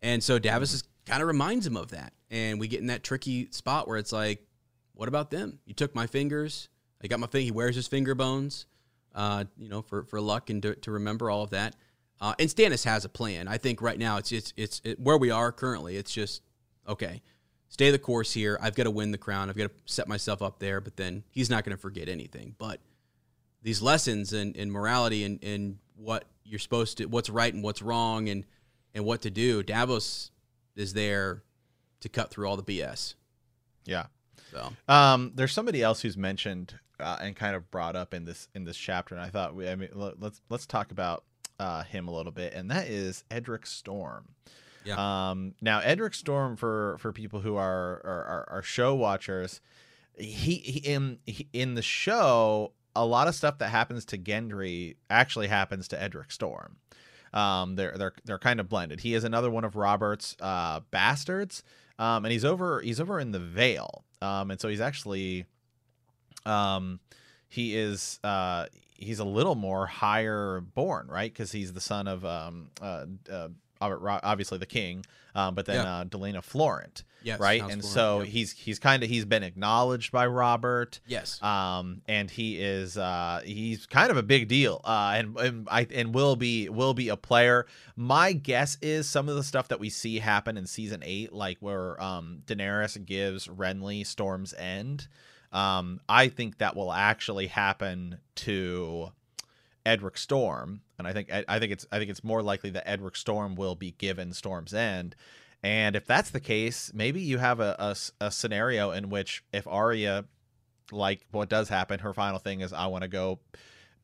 S1: And so Davos is kind of reminds him of that, and we get in that tricky spot where it's like, what about them? You took my fingers. I got my thing. He wears his finger bones, uh, you know, for for luck and to, to remember all of that. Uh, and Stannis has a plan. I think right now it's it's it's it, where we are currently. It's just okay. Stay the course here. I've got to win the crown. I've got to set myself up there. But then he's not going to forget anything. But these lessons in, in morality and, and what you're supposed to, what's right and what's wrong, and and what to do. Davos is there to cut through all the BS.
S2: Yeah.
S1: So
S2: Um, there's somebody else who's mentioned uh, and kind of brought up in this in this chapter, and I thought we, I mean, let- let's let's talk about uh, him a little bit, and that is Edric Storm.
S1: Yeah.
S2: Um, now Edric Storm, for for people who are are, are, show watchers, he, he in he, in the show, a lot of stuff that happens to Gendry actually happens to Edric Storm. Um, they're they're they're kind of blended. He is another one of Robert's uh, bastards, um, and he's over he's over in the Vale, um, and so he's actually, um, he is uh, he's a little more higher born, right? Because he's the son of um, uh, uh, obviously the king, um, but then
S1: Yeah.
S2: uh, Delena Florent,
S1: yes,
S2: right?
S1: House
S2: And
S1: Florent,
S2: so he's he's kind of he's been acknowledged by Robert
S1: yes,
S2: um and he is uh he's kind of a big deal uh and and i and will be will be a player my guess is some of the stuff that we see happen in season eight like where um daenerys gives renly storm's end um i think that will actually happen to edric storm and i think I, I think it's i think it's more likely that edric storm will be given storm's end. And if that's the case, maybe you have a a scenario in which if Arya like what does happen her final thing is i want to go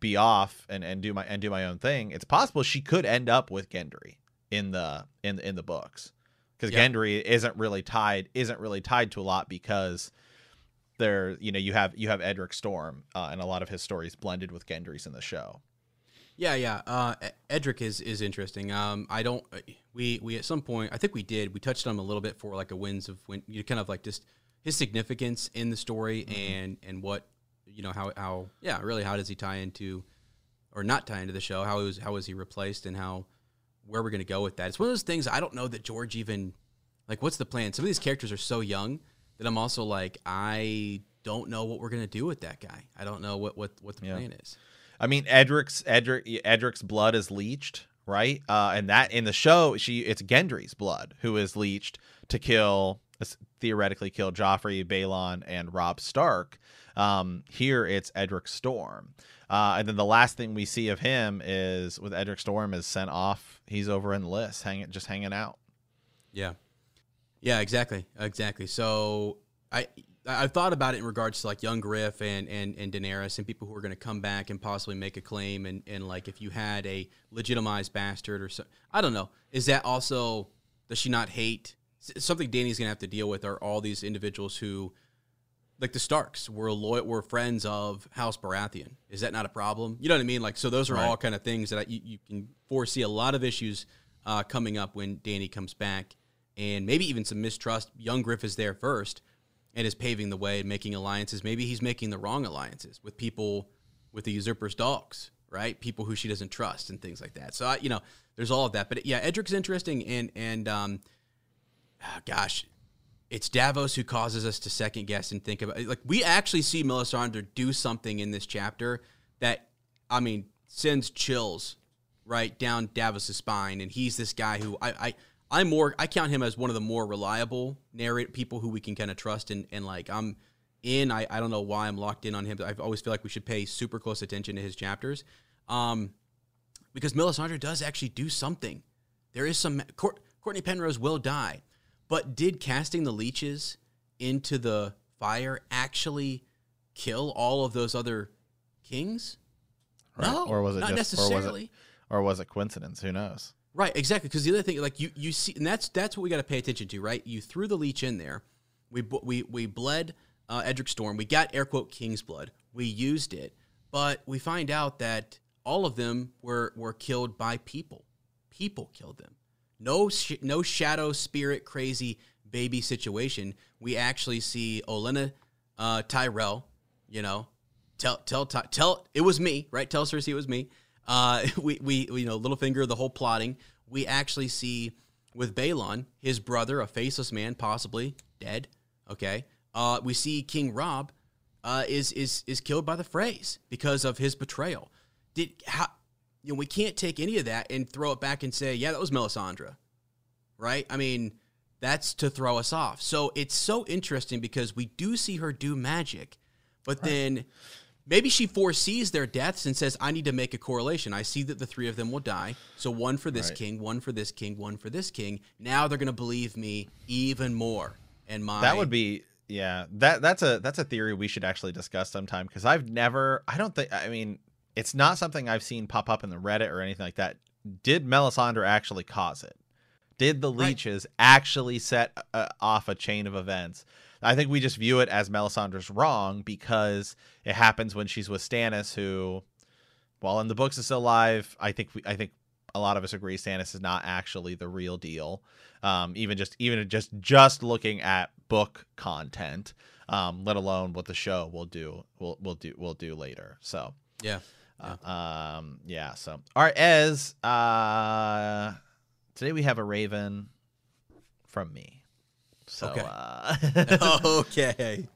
S2: be off and, and do my and do my own thing it's possible she could end up with gendry in the in in the books. Because
S1: Yeah.
S2: gendry isn't really tied isn't really tied to a lot because there you know you have you have edric storm uh, and a lot of his stories blended with gendry's in the show
S1: yeah, yeah. Uh, Edric is is interesting. Um, I don't. uh, We we at some point, I think we did. We touched on him a little bit for like a wins of when you kind of like just his significance in the story and and what you know how how yeah really how does he tie into or not tie into the show? How is how is he replaced and how where we're gonna go with that? It's one of those things I don't know that George even like. What's the plan? Some of these characters are so young that I'm also like I don't know what we're gonna do with that guy. I don't know what what what the
S2: Yeah.
S1: plan is.
S2: I mean, Edric's Edric Edric's blood is leached, right? Uh, and that in the show, she it's Gendry's blood who is leached to kill theoretically kill Joffrey, Balon, and Robb Stark. Um, here it's Edric Storm, uh, and then the last thing we see of him is with Edric Storm is sent off. He's over in Lys, hanging just hanging out.
S1: Yeah. Yeah, exactly. Exactly. So I I've thought about it in regards to like young Griff and and, and Daenerys and people who are going to come back and possibly make a claim and, and like if you had a legitimized bastard or so I don't know is that also does she not hate something Dany's going to have to deal with are all these individuals who like the Starks were loyal were friends of House Baratheon is that not a problem you know what I mean like so those are
S2: Right.
S1: all kind of things that I, you, you can foresee a lot of issues uh, coming up when Danny comes back and maybe even some mistrust. Young Griff is there first and is paving the way, and making alliances. Maybe he's making the wrong alliances with people with the usurper's dogs, right? People who she doesn't trust and things like that. So I, you know, there's all of that. But yeah, Edric's interesting, and and um, ah, gosh, it's Davos who causes us to second guess and think about like we actually see Melisandre do something in this chapter that I mean sends chills right down Davos's spine, and he's this guy who I I I'm more I count him as one of the more reliable narrate people who we can kind of trust and and like I'm in I I don't know why I'm locked in on him. I always feel like we should pay super close attention to his chapters, um, because Melisandre does actually do something. There is some Court, Cortnay Penrose will die, but did casting the leeches into the fire actually kill all of those other kings?
S2: Right?
S1: No,
S2: or was it
S1: not
S2: just, or was it. Or was it coincidence? Who knows?
S1: Right, exactly. Because the other thing, like you, you see, and that's that's what we got to pay attention to, right? You threw the leech in there. We we we bled uh, Edric Storm. We got air quote King's blood. We used it, but we find out that all of them were were killed by people. People killed them. No sh- no shadow spirit crazy baby situation. We actually see Olenna uh, Tyrell. You know, tell tell tell it was me, right? Tell Cersei it was me. Uh, we, we, you know, Littlefinger, the whole plotting. We actually see with Balon, his brother, a faceless man, possibly dead. Okay. Uh, we see King Robb uh, is is is killed by the Freys because of his betrayal. Did how you know we can't take any of that and throw it back and say, yeah, that was Melisandre, right? I mean, that's to throw us off. So it's so interesting because we do see her do magic, but right. then Maybe she foresees their deaths and says, I need to make a correlation. I see that the three of them will die. So one for this right. king, one for this king, one for this king. Now they're going to believe me even more. And my
S2: That would be yeah. That that's a that's a theory we should actually discuss sometime because I've never I don't think I mean it's not something I've seen pop up in the Reddit or anything like that. Did Melisandre actually cause it? Did the leeches right. actually set uh, off a chain of events? I think we just view it as Melisandre's wrong because it happens when she's with Stannis, who, while in the books is still alive, I think we, I think a lot of us agree Stannis is not actually the real deal. Um, even just even just just looking at book content, um, let alone what the show will do will will do will do later. So
S1: yeah.
S2: yeah. Uh, um, yeah. So, all right, Ez, uh, today we have a Raven from me. So,
S1: okay.
S2: Uh,
S1: okay.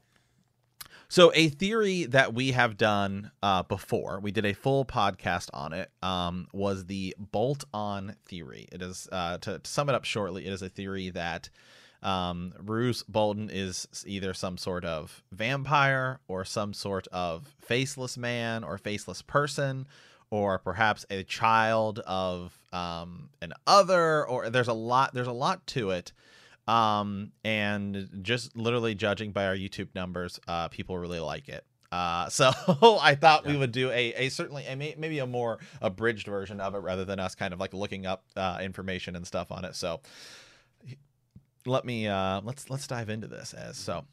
S2: So, a theory that we have done uh, before, we did a full podcast on it, um, was the bolt on theory. It is, uh, to, to, sum it up shortly, it is a theory that um, Roose Bolton is either some sort of vampire or some sort of faceless man or faceless person or perhaps a child of um, an other or there's a lot there's a lot to it um, and just literally judging by our YouTube numbers, uh, people really like it. Uh, so I thought yeah. we would do a, a certainly a, maybe a more abridged version of it rather than us kind of like looking up uh, information and stuff on it. So let me uh, let's let's dive into this as so.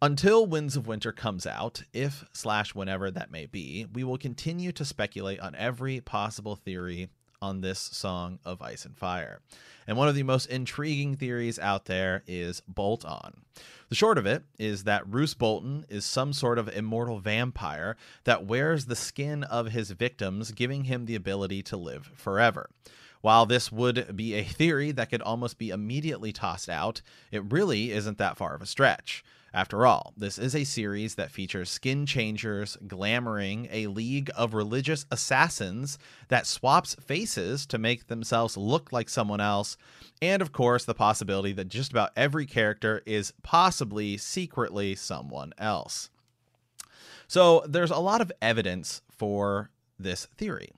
S2: Until Winds of Winter comes out, if slash whenever that may be, we will continue to speculate on every possible theory on this song of Ice and Fire. And one of the most intriguing theories out there is Bolt On. The short of it is that Roose Bolton is some sort of immortal vampire that wears the skin of his victims, giving him the ability to live forever. While this would be a theory that could almost be immediately tossed out, it really isn't that far of a stretch. After all, this is a series that features skin changers glamoring a league of religious assassins that swaps faces to make themselves look like someone else, and of course, the possibility that just about every character is possibly secretly someone else. So, there's a lot of evidence for this theory.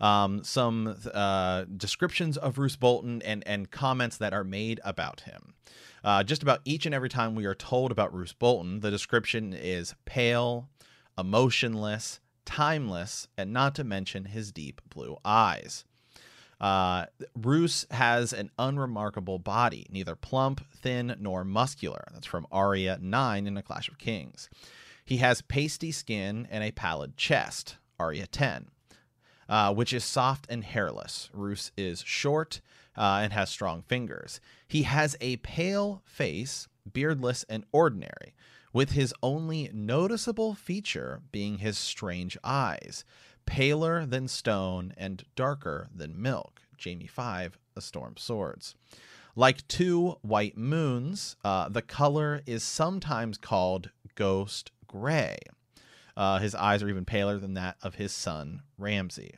S2: Um, some uh, descriptions of Roose Bolton and, and comments that are made about him. Uh, just about each and every time we are told about Roose Bolton, the description is pale, emotionless, timeless, and not to mention his deep blue eyes. Uh, Roose has an unremarkable body, neither plump, thin, nor muscular. That's from Arya 9 in A Clash of Kings. He has pasty skin and a pallid chest, Arya 10, uh, which is soft and hairless. Roose is short uh, and has strong fingers. He has a pale face, beardless and ordinary, with his only noticeable feature being his strange eyes, paler than stone and darker than milk. Jaime 5, A Storm Swords. Like two white moons, uh, the color is sometimes called ghost gray. Uh, his eyes are even paler than that of his son, Ramsay.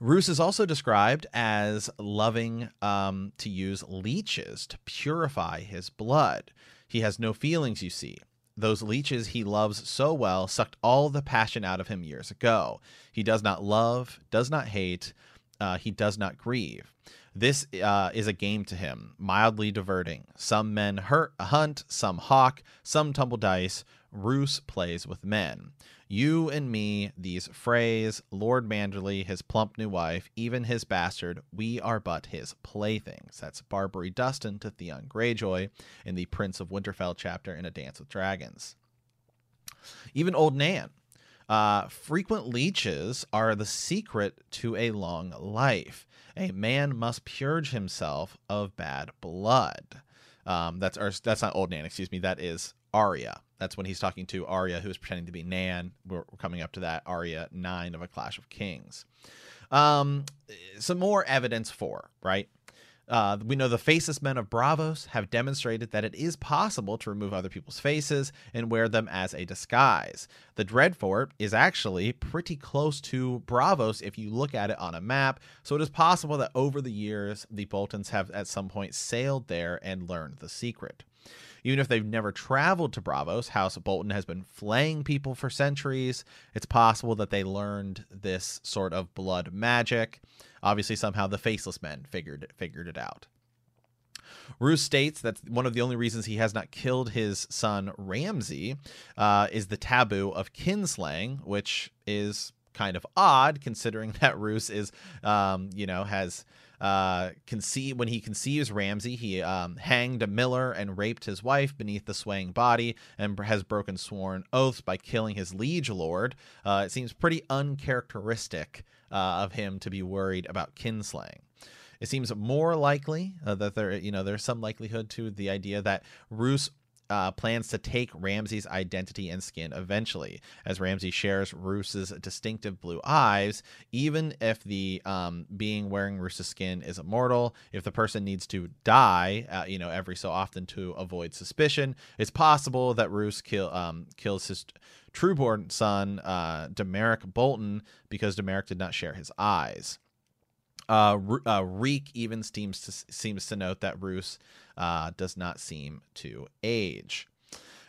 S2: Roose is also described as loving um, to use leeches to purify his blood. He has no feelings, you see. Those leeches he loves so well sucked all the passion out of him years ago. He does not love, does not hate, uh, he does not grieve. This uh, is a game to him, mildly diverting. Some men hurt, hunt, some hawk, some tumble dice. Roose plays with men. You and me, these Freys, Lord Manderley, his plump new wife, even his bastard, we are but his playthings. That's Barbrey Dustin to Theon Greyjoy in the Prince of Winterfell chapter in A Dance with Dragons. Even Old Nan. Uh, frequent leeches are the secret to a long life. A man must purge himself of bad blood. Um, that's or that's not old Nan, excuse me. That is Arya. That's when he's talking to Arya, who is pretending to be Nan. We're, we're coming up to that Arya nine of a Clash of Kings. Um, some more evidence for right. Uh, we know the faceless men of Braavos have demonstrated that it is possible to remove other people's faces and wear them as a disguise. The Dreadfort is actually pretty close to Braavos if you look at it on a map, so it is possible that over the years the Boltons have at some point sailed there and learned the secret. Even if they've never traveled to Braavos, House Bolton has been flaying people for centuries. It's possible that they learned this sort of blood magic. Obviously, somehow the Faceless Men figured figured it out. Roose states that one of the only reasons he has not killed his son Ramsay uh, is the taboo of kinslaying, which is kind of odd considering that Roose is, um, you know, has uh, conceive when he conceives Ramsay, he um, hanged a miller and raped his wife beneath the swaying body, and has broken sworn oaths by killing his liege lord. Uh, it seems pretty uncharacteristic uh, of him to be worried about kinslaying. It seems more likely uh, that there, you know, there's some likelihood to the idea that Roose uh, plans to take Ramsay's identity and skin eventually, as Ramsey shares Roose's distinctive blue eyes. Even if the um, being wearing Roose's skin is immortal, if the person needs to die, uh, you know, every so often to avoid suspicion, it's possible that Roose kill, um, kills his trueborn son, uh, Domeric Bolton, because Domeric did not share his eyes. Uh, uh, Reek even seems to seems to note that Roose uh, does not seem to age.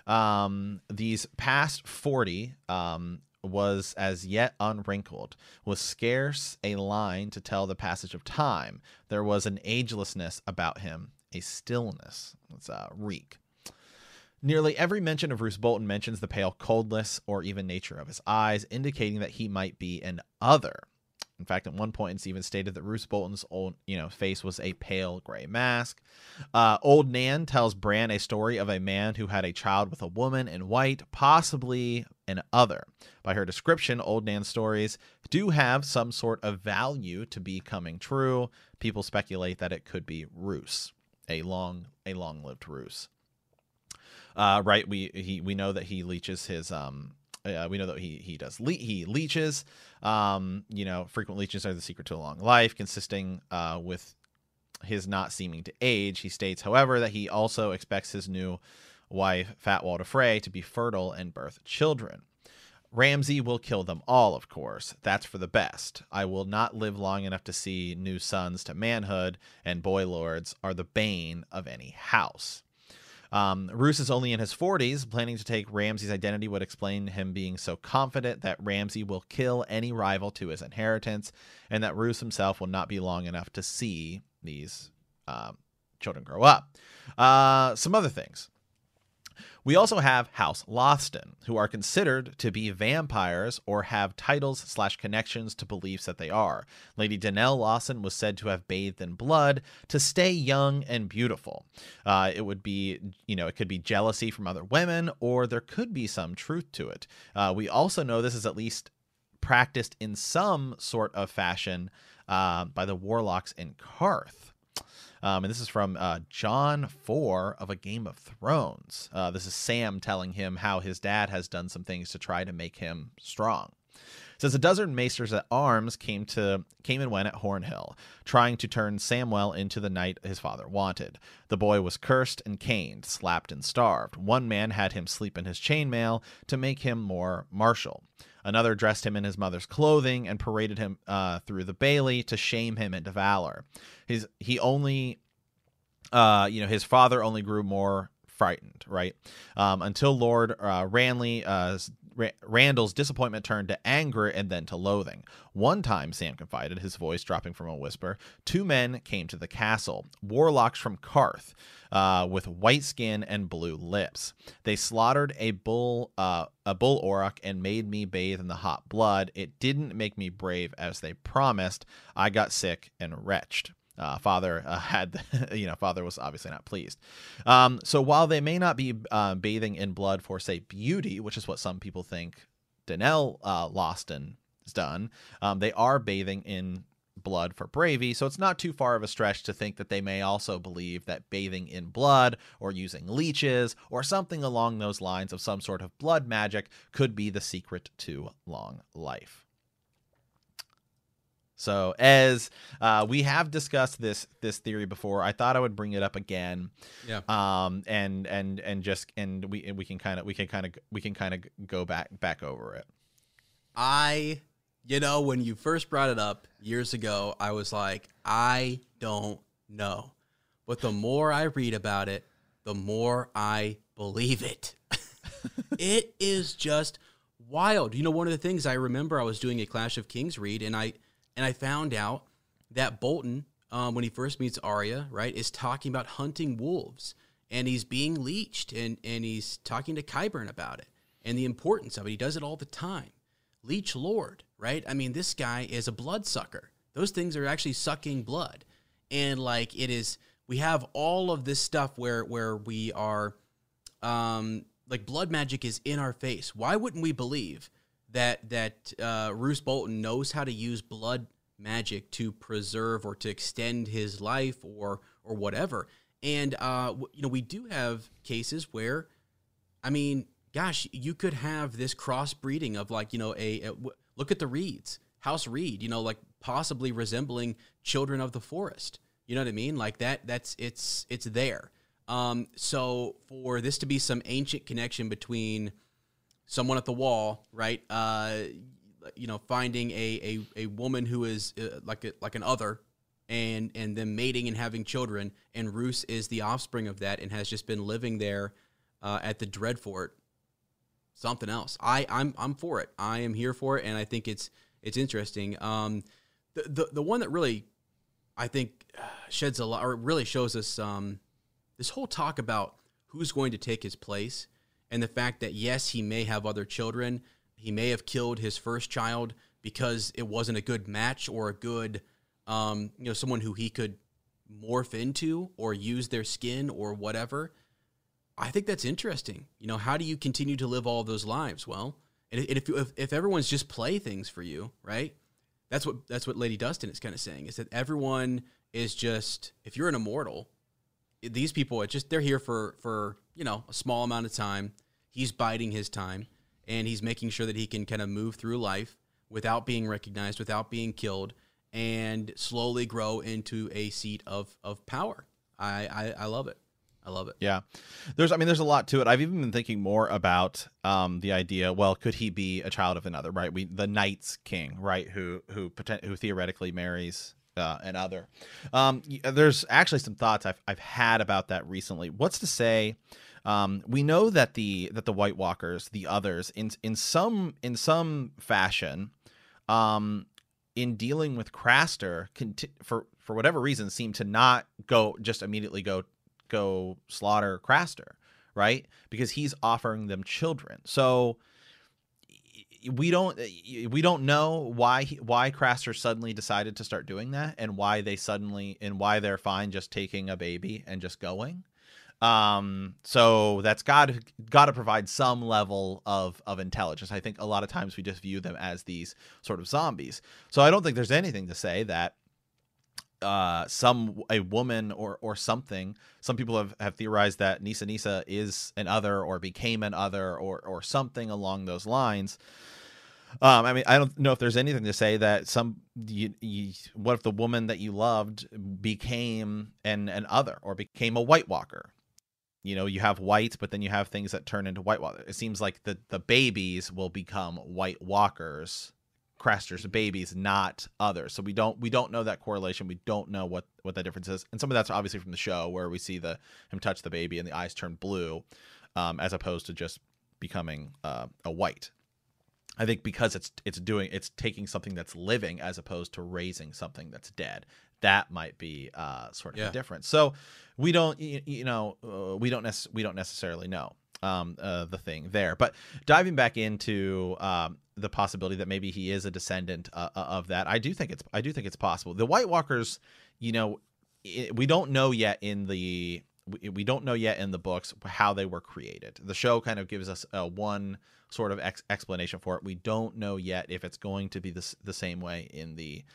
S2: Um, these past forty um, was as yet unwrinkled, was scarce a line to tell the passage of time. There was an agelessness about him, a stillness. It's uh, Reek. Nearly every mention of Roose Bolton mentions the pale coldness or even nature of his eyes, indicating that he might be an other. In fact, at one point, it's even stated that Roose Bolton's old, you know, face was a pale gray mask. Uh, old Nan tells Bran a story of a man who had a child with a woman in white, possibly an other. By her description, Old Nan's stories do have some sort of value to be coming true. People speculate that it could be Roose, a long, a long-lived Roose. Uh, right, we he we know that he leeches his um uh, we know that he he does le- he leeches. Um, you know, frequent leeches are the secret to a long life, consisting uh, with his not seeming to age. He states, however, that he also expects his new wife, Fat Walder Frey, to be fertile and birth children. Ramsay will kill them all, of course. That's for the best. I will not live long enough to see new sons to manhood, and boy lords are the bane of any house. Um, Roose is only in his 40s. Planning to take Ramsay's identity would explain him being so confident that Ramsay will kill any rival to his inheritance, and that Roose himself will not be long enough to see these uh, children grow up. Uh, some other things. We also have House Lothston, who are considered to be vampires or have titles slash connections to beliefs that they are. Lady Danelle Lothston was said to have bathed in blood to stay young and beautiful. Uh, it would be, you know, it could be jealousy from other women, or there could be some truth to it. Uh, we also know this is at least practiced in some sort of fashion uh, by the warlocks in Qarth. Um, and this is from uh, Jon 4 of A Game of Thrones. Uh, this is Sam telling him how his dad has done some things to try to make him strong. It says a dozen maesters at arms came to came and went at Hornhill, trying to turn Samwell into the knight his father wanted. The boy was cursed and caned, slapped and starved. One man had him sleep in his chainmail to make him more martial. Another dressed him in his mother's clothing and paraded him uh, through the bailey to shame him into valor. His he only, uh, you know, his father only grew more frightened, right? Um, until Lord uh, Ranley uh, Ra- Randyll's disappointment turned to anger and then to loathing. One time, Sam confided, his voice dropping from a whisper, two men came to the castle, warlocks from Qarth, uh, with white skin and blue lips. They slaughtered a bull, uh, a bull auroch, and made me bathe in the hot blood. It didn't make me brave as they promised. I got sick and wretched. Uh, father uh, had, you know, father was obviously not pleased. Um, so while they may not be uh, bathing in blood for, say, beauty, which is what some people think Danelle uh, Lothston has done, um, they are bathing in blood for bravery. So it's not too far of a stretch to think that they may also believe that bathing in blood or using leeches or something along those lines of some sort of blood magic could be the secret to long life. So as uh, we have discussed this this theory before, I thought I would bring it up again.
S1: Yeah.
S2: Um. And and and just and we and we can kind of we can kind of we can kind of go back back over it.
S1: I, you know, when you first brought it up years ago, I was like, I don't know. But the more I read about it, the more I believe it. it is just wild. You know, one of the things I remember I was doing a Clash of Kings read and I and I found out that Bolton, um, when he first meets Arya, right, is talking about hunting wolves and he's being leeched and, and he's talking to Qyburn about it and the importance of it. He does it all the time. Leech Lord, right? I mean, this guy is a bloodsucker. Those things are actually sucking blood. And like it is we have all of this stuff where where we are um like blood magic is in our face. Why wouldn't we believe that that uh, Roose Bolton knows how to use blood magic to preserve or to extend his life or or whatever? And uh, you know, we do have cases where, I mean, gosh, you could have this crossbreeding of like you know a, a look at the Reeds, House Reed, you know, like possibly resembling children of the forest. You know what I mean? Like that. That's it's it's there. Um, so for this to be some ancient connection between someone at the wall, right? Uh, you know, finding a, a, a woman who is uh, like a, like an other, and and them mating and having children, and Roose is the offspring of that, and has just been living there uh, at the Dreadfort. Something else. I I'm I'm for it. I am here for it, and I think it's it's interesting. Um, the the the one that really, I think, uh, sheds a lot, or really shows us um, this whole talk about who's going to take his place and the fact that yes, he may have other children, he may have killed his first child because it wasn't a good match or a good, um, you know, someone who he could morph into or use their skin or whatever. I think that's interesting. You know, how do you continue to live all those lives? Well, and if if, if everyone's just playthings for you, right? That's what that's what Lady Dustin is kind of saying is that everyone is just if you're an immortal, these people are just they're here for for you know a small amount of time. He's biding his time, and he's making sure that he can kind of move through life without being recognized, without being killed, and slowly grow into a seat of of power. I I, I love it. I love it.
S2: Yeah, there's. I mean, there's a lot to it. I've even been thinking more about um, the idea. Well, could he be a child of another? Right. We the Night's King, right? Who who who theoretically marries uh, and other. Um, there's actually some thoughts I've, I've had about that recently. What's to say? Um, we know that the that the White Walkers, the others, in in some in some fashion, um, in dealing with Craster, conti- for for whatever reason, seem to not go just immediately go go slaughter Craster, right? Because he's offering them children. So we don't we don't know why why Craster suddenly decided to start doing that and why they suddenly and why they're fine just taking a baby and just going. Um, so that's got got to provide some level of of intelligence. I think a lot of times we just view them as these sort of zombies. So I don't think there's anything to say that uh some a woman or or something some people have, have theorized that nissa nissa is an other or became an other or or something along those lines um i mean i don't know if there's anything to say that some you, you, what if the woman that you loved became an an other or became a white walker you know you have white but then you have things that turn into white it seems like the the babies will become white walkers Craster's babies, not others. So we don't we don't know that correlation. We don't know what what that difference is. And some of that's obviously from the show where we see the him touch the baby and the eyes turn blue, um, as opposed to just becoming uh, a white. I think because it's it's doing it's taking something that's living as opposed to raising something that's dead. That might be uh, sort of
S1: Yeah.
S2: a difference. So we don't you, you know uh, we don't nec- we don't necessarily know um, uh, the thing there. But diving back into um, the possibility that maybe he is a descendant uh, uh, of that, I do think it's I do think it's possible. The White Walkers, you know, i we don't know yet in the we, don't know yet in the books how they were created. The show kind of gives us a one sort of ex- explanation for it. We don't know yet if it's going to be the, the same way in the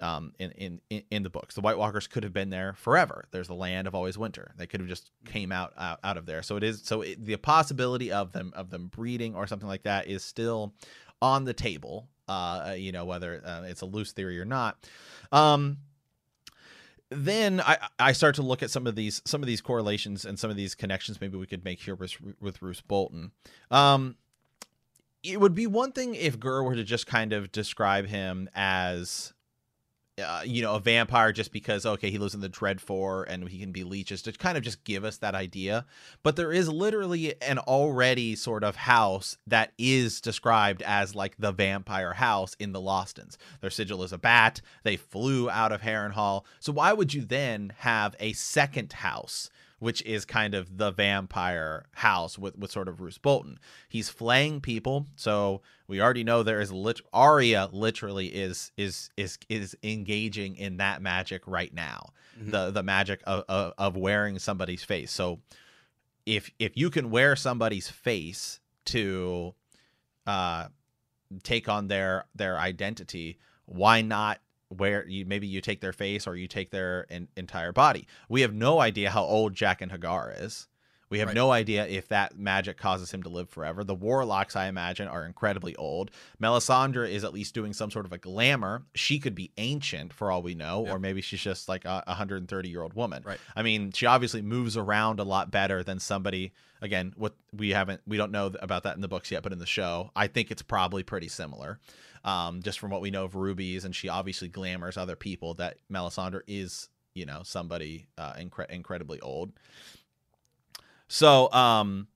S2: um, in, in in the books. The White Walkers could have been there forever. There's the land of always winter. They could have just came out out, out of there. So it is so it, the possibility of them of them breeding or something like that is still on the table. Uh, you know whether uh, it's a loose theory or not. Um, then I, I start to look at some of these some of these correlations and some of these connections maybe we could make here with with Roose Bolton. Um, it would be one thing if Gurr were to just kind of describe him as uh, you know, a vampire just because okay, he lives in the Dreadfort and he can be leeches to kind of just give us that idea. But there is literally an already sort of house that is described as like the vampire house in the Lothstons. Their sigil is a bat. They flew out of Harrenhal. So why would you then have a second house? Which is kind of the vampire house with, with sort of Roose Bolton. He's flaying people, so we already know there is lit- Arya literally is is is is engaging in that magic right now. The the magic of, of of wearing somebody's face. So if if you can wear somebody's face to uh take on their their identity, why not where you maybe you take their face or you take their en- entire body. We have no idea how old Jaqen H'ghar is. We have
S1: Right.
S2: no idea if that magic causes him to live forever. The warlocks, I imagine, are incredibly old. Melisandre is at least doing some sort of a glamour. She could be ancient for all we know, or maybe she's just like a 130 year old woman.
S1: Right.
S2: I mean, she obviously moves around a lot better than somebody. Again, what we haven't, we don't know about that in the books yet, but in the show, I think it's probably pretty similar. Um, just from what we know of Ruby's, and she obviously glamours other people. That Melisandre is, you know, somebody uh, incre- incredibly old. So, um,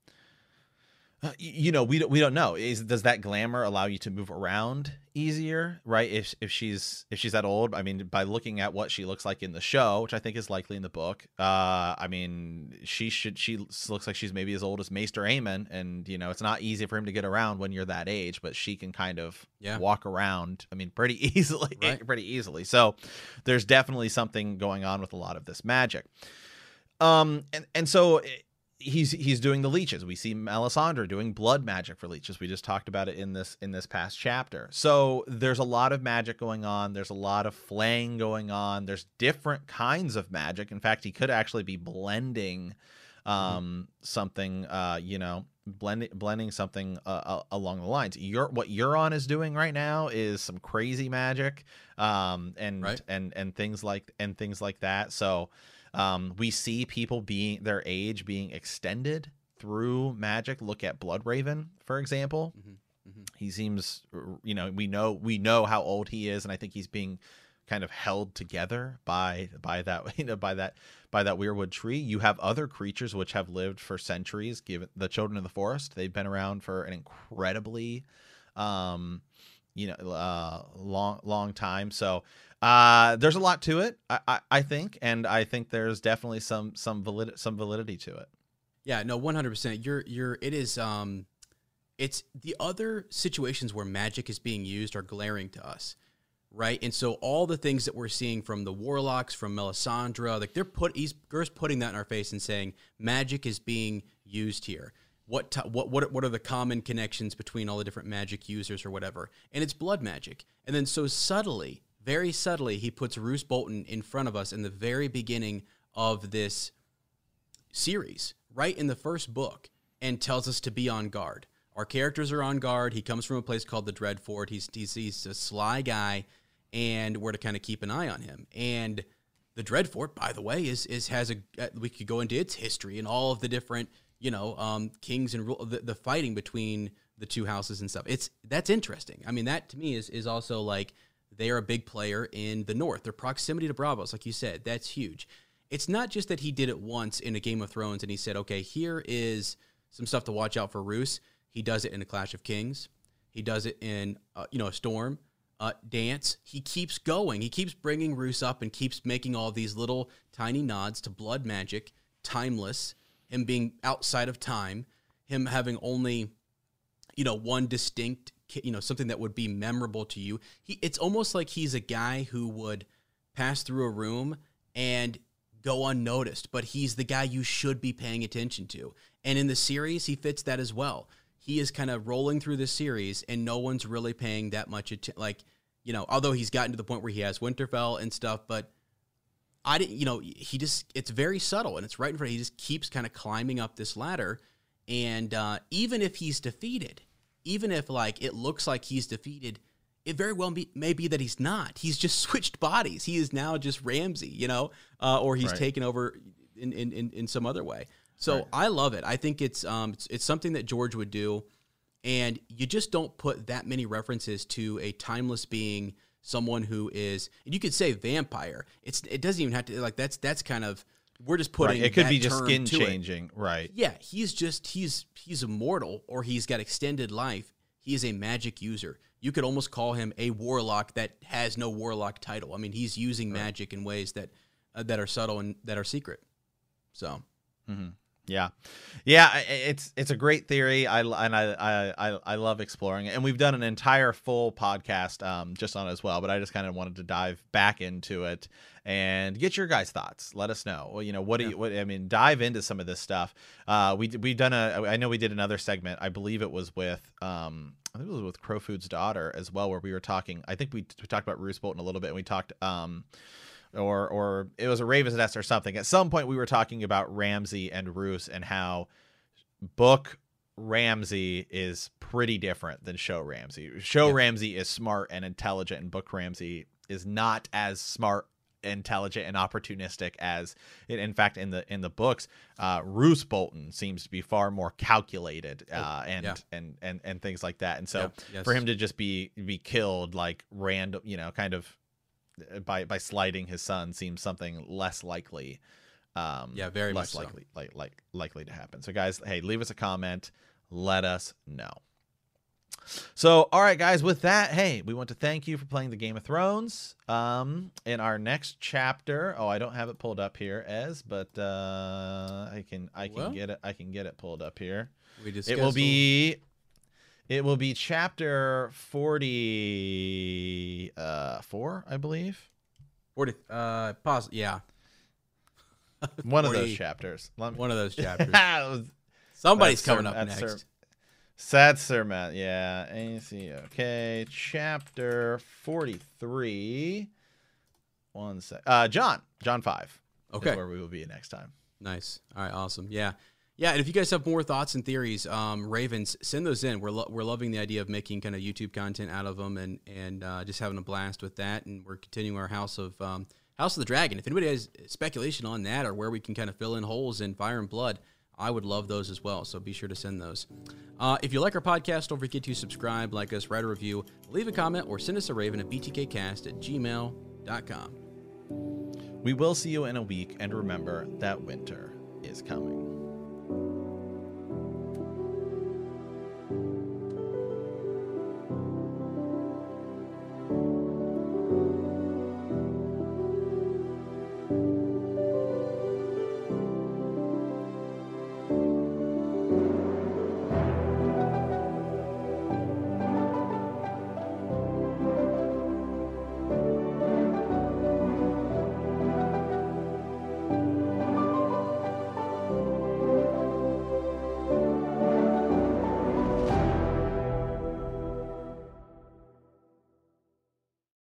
S2: you know, we don't we don't know. Is does that glamour allow you to move around easier, right? If if she's if she's that old, I mean, by looking at what she looks like in the show, which I think is likely in the book, uh, I mean, she should she looks like she's maybe as old as Maester Aemon, and you know, it's not easy for him to get around when you're that age, but she can kind of
S1: Yeah.
S2: walk around. I mean, pretty easily,
S1: Right.
S2: pretty easily. So, there's definitely something going on with a lot of this magic. Um, and and so eh, he's he's doing the leeches. We see Melisandre doing blood magic for leeches. We just talked about it in this in this past chapter. So there's a lot of magic going on. There's a lot of flaying going on. There's different kinds of magic. In fact, he could actually be blending um something uh you know blending blending something uh, uh, along the lines your what Euron is doing right now is some crazy magic um and
S1: Right.
S2: and and things like and things like that so um, we see people being their age being extended through magic. Look at Bloodraven, for example. He seems, you know, we know we know how old he is, and I think he's being kind of held together by by that you know by that by that weirwood tree. You have other creatures which have lived for centuries. Given the children of the forest, they've been around for an incredibly um you know uh long long time so uh there's a lot to it i i, I think and i think there's definitely some some valid some validity to it
S1: Yeah, no, one hundred percent. You're you're it is um it's the other situations where magic is being used are glaring to us. Right? And so all the things that we're seeing from the warlocks, from Melisandre, like they're put he's Gur's putting that in our face and saying magic is being used here. What ti what what what are the common connections between all the different magic users or whatever? And it's blood magic. And then so subtly, very subtly, he puts Roose Bolton in front of us in the very beginning of this series, right in the first book, and tells us to be on guard. Our characters are on guard. He comes from a place called the Dreadfort. He's, he's, he's a sly guy, and we're to kind of keep an eye on him. And the Dreadfort, by the way, is is has a uh, we could go into its history and all of the different you know um, kings and the, the fighting between the two houses and stuff. It's that's interesting. I mean, that to me is is also like they are a big player in the north. Their proximity to Braavos, like you said, that's huge. It's not just that he did it once in a Game of Thrones and he said, okay, here is some stuff to watch out for Roose. He does it in a Clash of Kings. He does it in uh, you know a storm, uh, dance. He keeps going. He keeps bringing Roose up and keeps making all these little tiny nods to blood magic, timeless. Him being outside of time, him having only you know one distinct you know something that would be memorable to you. He it's almost like he's a guy who would pass through a room and go unnoticed, but he's the guy you should be paying attention to. And in the series, he fits that as well. He is kind of rolling through the series, and no one's really paying that much attention. Like, you know, although he's gotten to the point where he has Winterfell and stuff, but I didn't, you know, he just, it's very subtle and it's right in front. He just keeps kind of climbing up this ladder. And uh, even if he's defeated, even if like it looks like he's defeated, it very well be, may be that he's not. He's just switched bodies. He is now just Ramsay, you know, uh, or he's right. taken over in, in, in, in, some other way. So right. I love it. I think it's, um, it's, it's something that George would do, and you just don't put that many references to a timeless being, someone who is. And you could say vampire. It's it doesn't even have to like that's that's kind of we're just putting
S2: right. it could be just skin changing,
S1: it.
S2: right?
S1: Yeah, he's just he's he's immortal or he's got extended life. He is a magic user you could almost call him a warlock that has no warlock title. I mean, he's using right. magic in ways that uh, that are subtle and that are secret. So,
S2: mm-hmm. Yeah, yeah, it's it's a great theory. I and I, I I love exploring it, and we've done an entire full podcast um, just on it as well. But I just kind of wanted to dive back into it and get your guys' thoughts. Let us know. Well, you know, what do you? What I mean, dive into some of this stuff. Uh, we we've done a. I know we did another segment. I believe it was with um I think it was with Crowfood's daughter as well, where we were talking. I think we, we talked about Roose Bolton a little bit, and we talked, um, or or it was a Raven's Nest or something. At some point, we were talking about Ramsay and Roose and how book Ramsay is pretty different than show Ramsay. Show yeah. Ramsay is smart and intelligent, and book Ramsay is not as smart intelligent and opportunistic as in fact in the in the books uh Roose Bolton seems to be far more calculated oh, uh and yeah. and and and things like that and so yeah, yes. for him to just be be killed like random you know kind of by by sliding his son seems something less likely
S1: um yeah very
S2: less likely so. like like likely to happen so guys hey leave us a comment let us know so, all right, guys, with that, hey, we want to thank you for playing the Game of Thrones. Um, in our next chapter, oh, I don't have it pulled up here, as, but uh, I can I can well, get it I can get it pulled up here. We just it will be it will be chapter forty uh four, I believe.
S1: Forty uh pause yeah.
S2: One 40, of those chapters.
S1: One of those chapters. Somebody's coming up next.
S2: Sad Sir Matt. Yeah. AC. Okay. Chapter 43. One sec. Uh, John. Jon 5.
S1: Okay.
S2: where we will be next time.
S1: Nice. All right. Awesome. Yeah. Yeah, and if you guys have more thoughts and theories, um, Ravens, send those in. We're, lo- we're loving the idea of making kind of YouTube content out of them and and uh, just having a blast with that. And we're continuing our House of um, House of the Dragon. If anybody has speculation on that or where we can kind of fill in holes in Fire and Blood, I would love those as well. So be sure to send those. Uh, if you like our podcast, don't forget to subscribe, like us, write a review, leave a comment, or send us a raven at btkcast at gmail.com.
S2: We will see you in a week, and remember that winter is coming.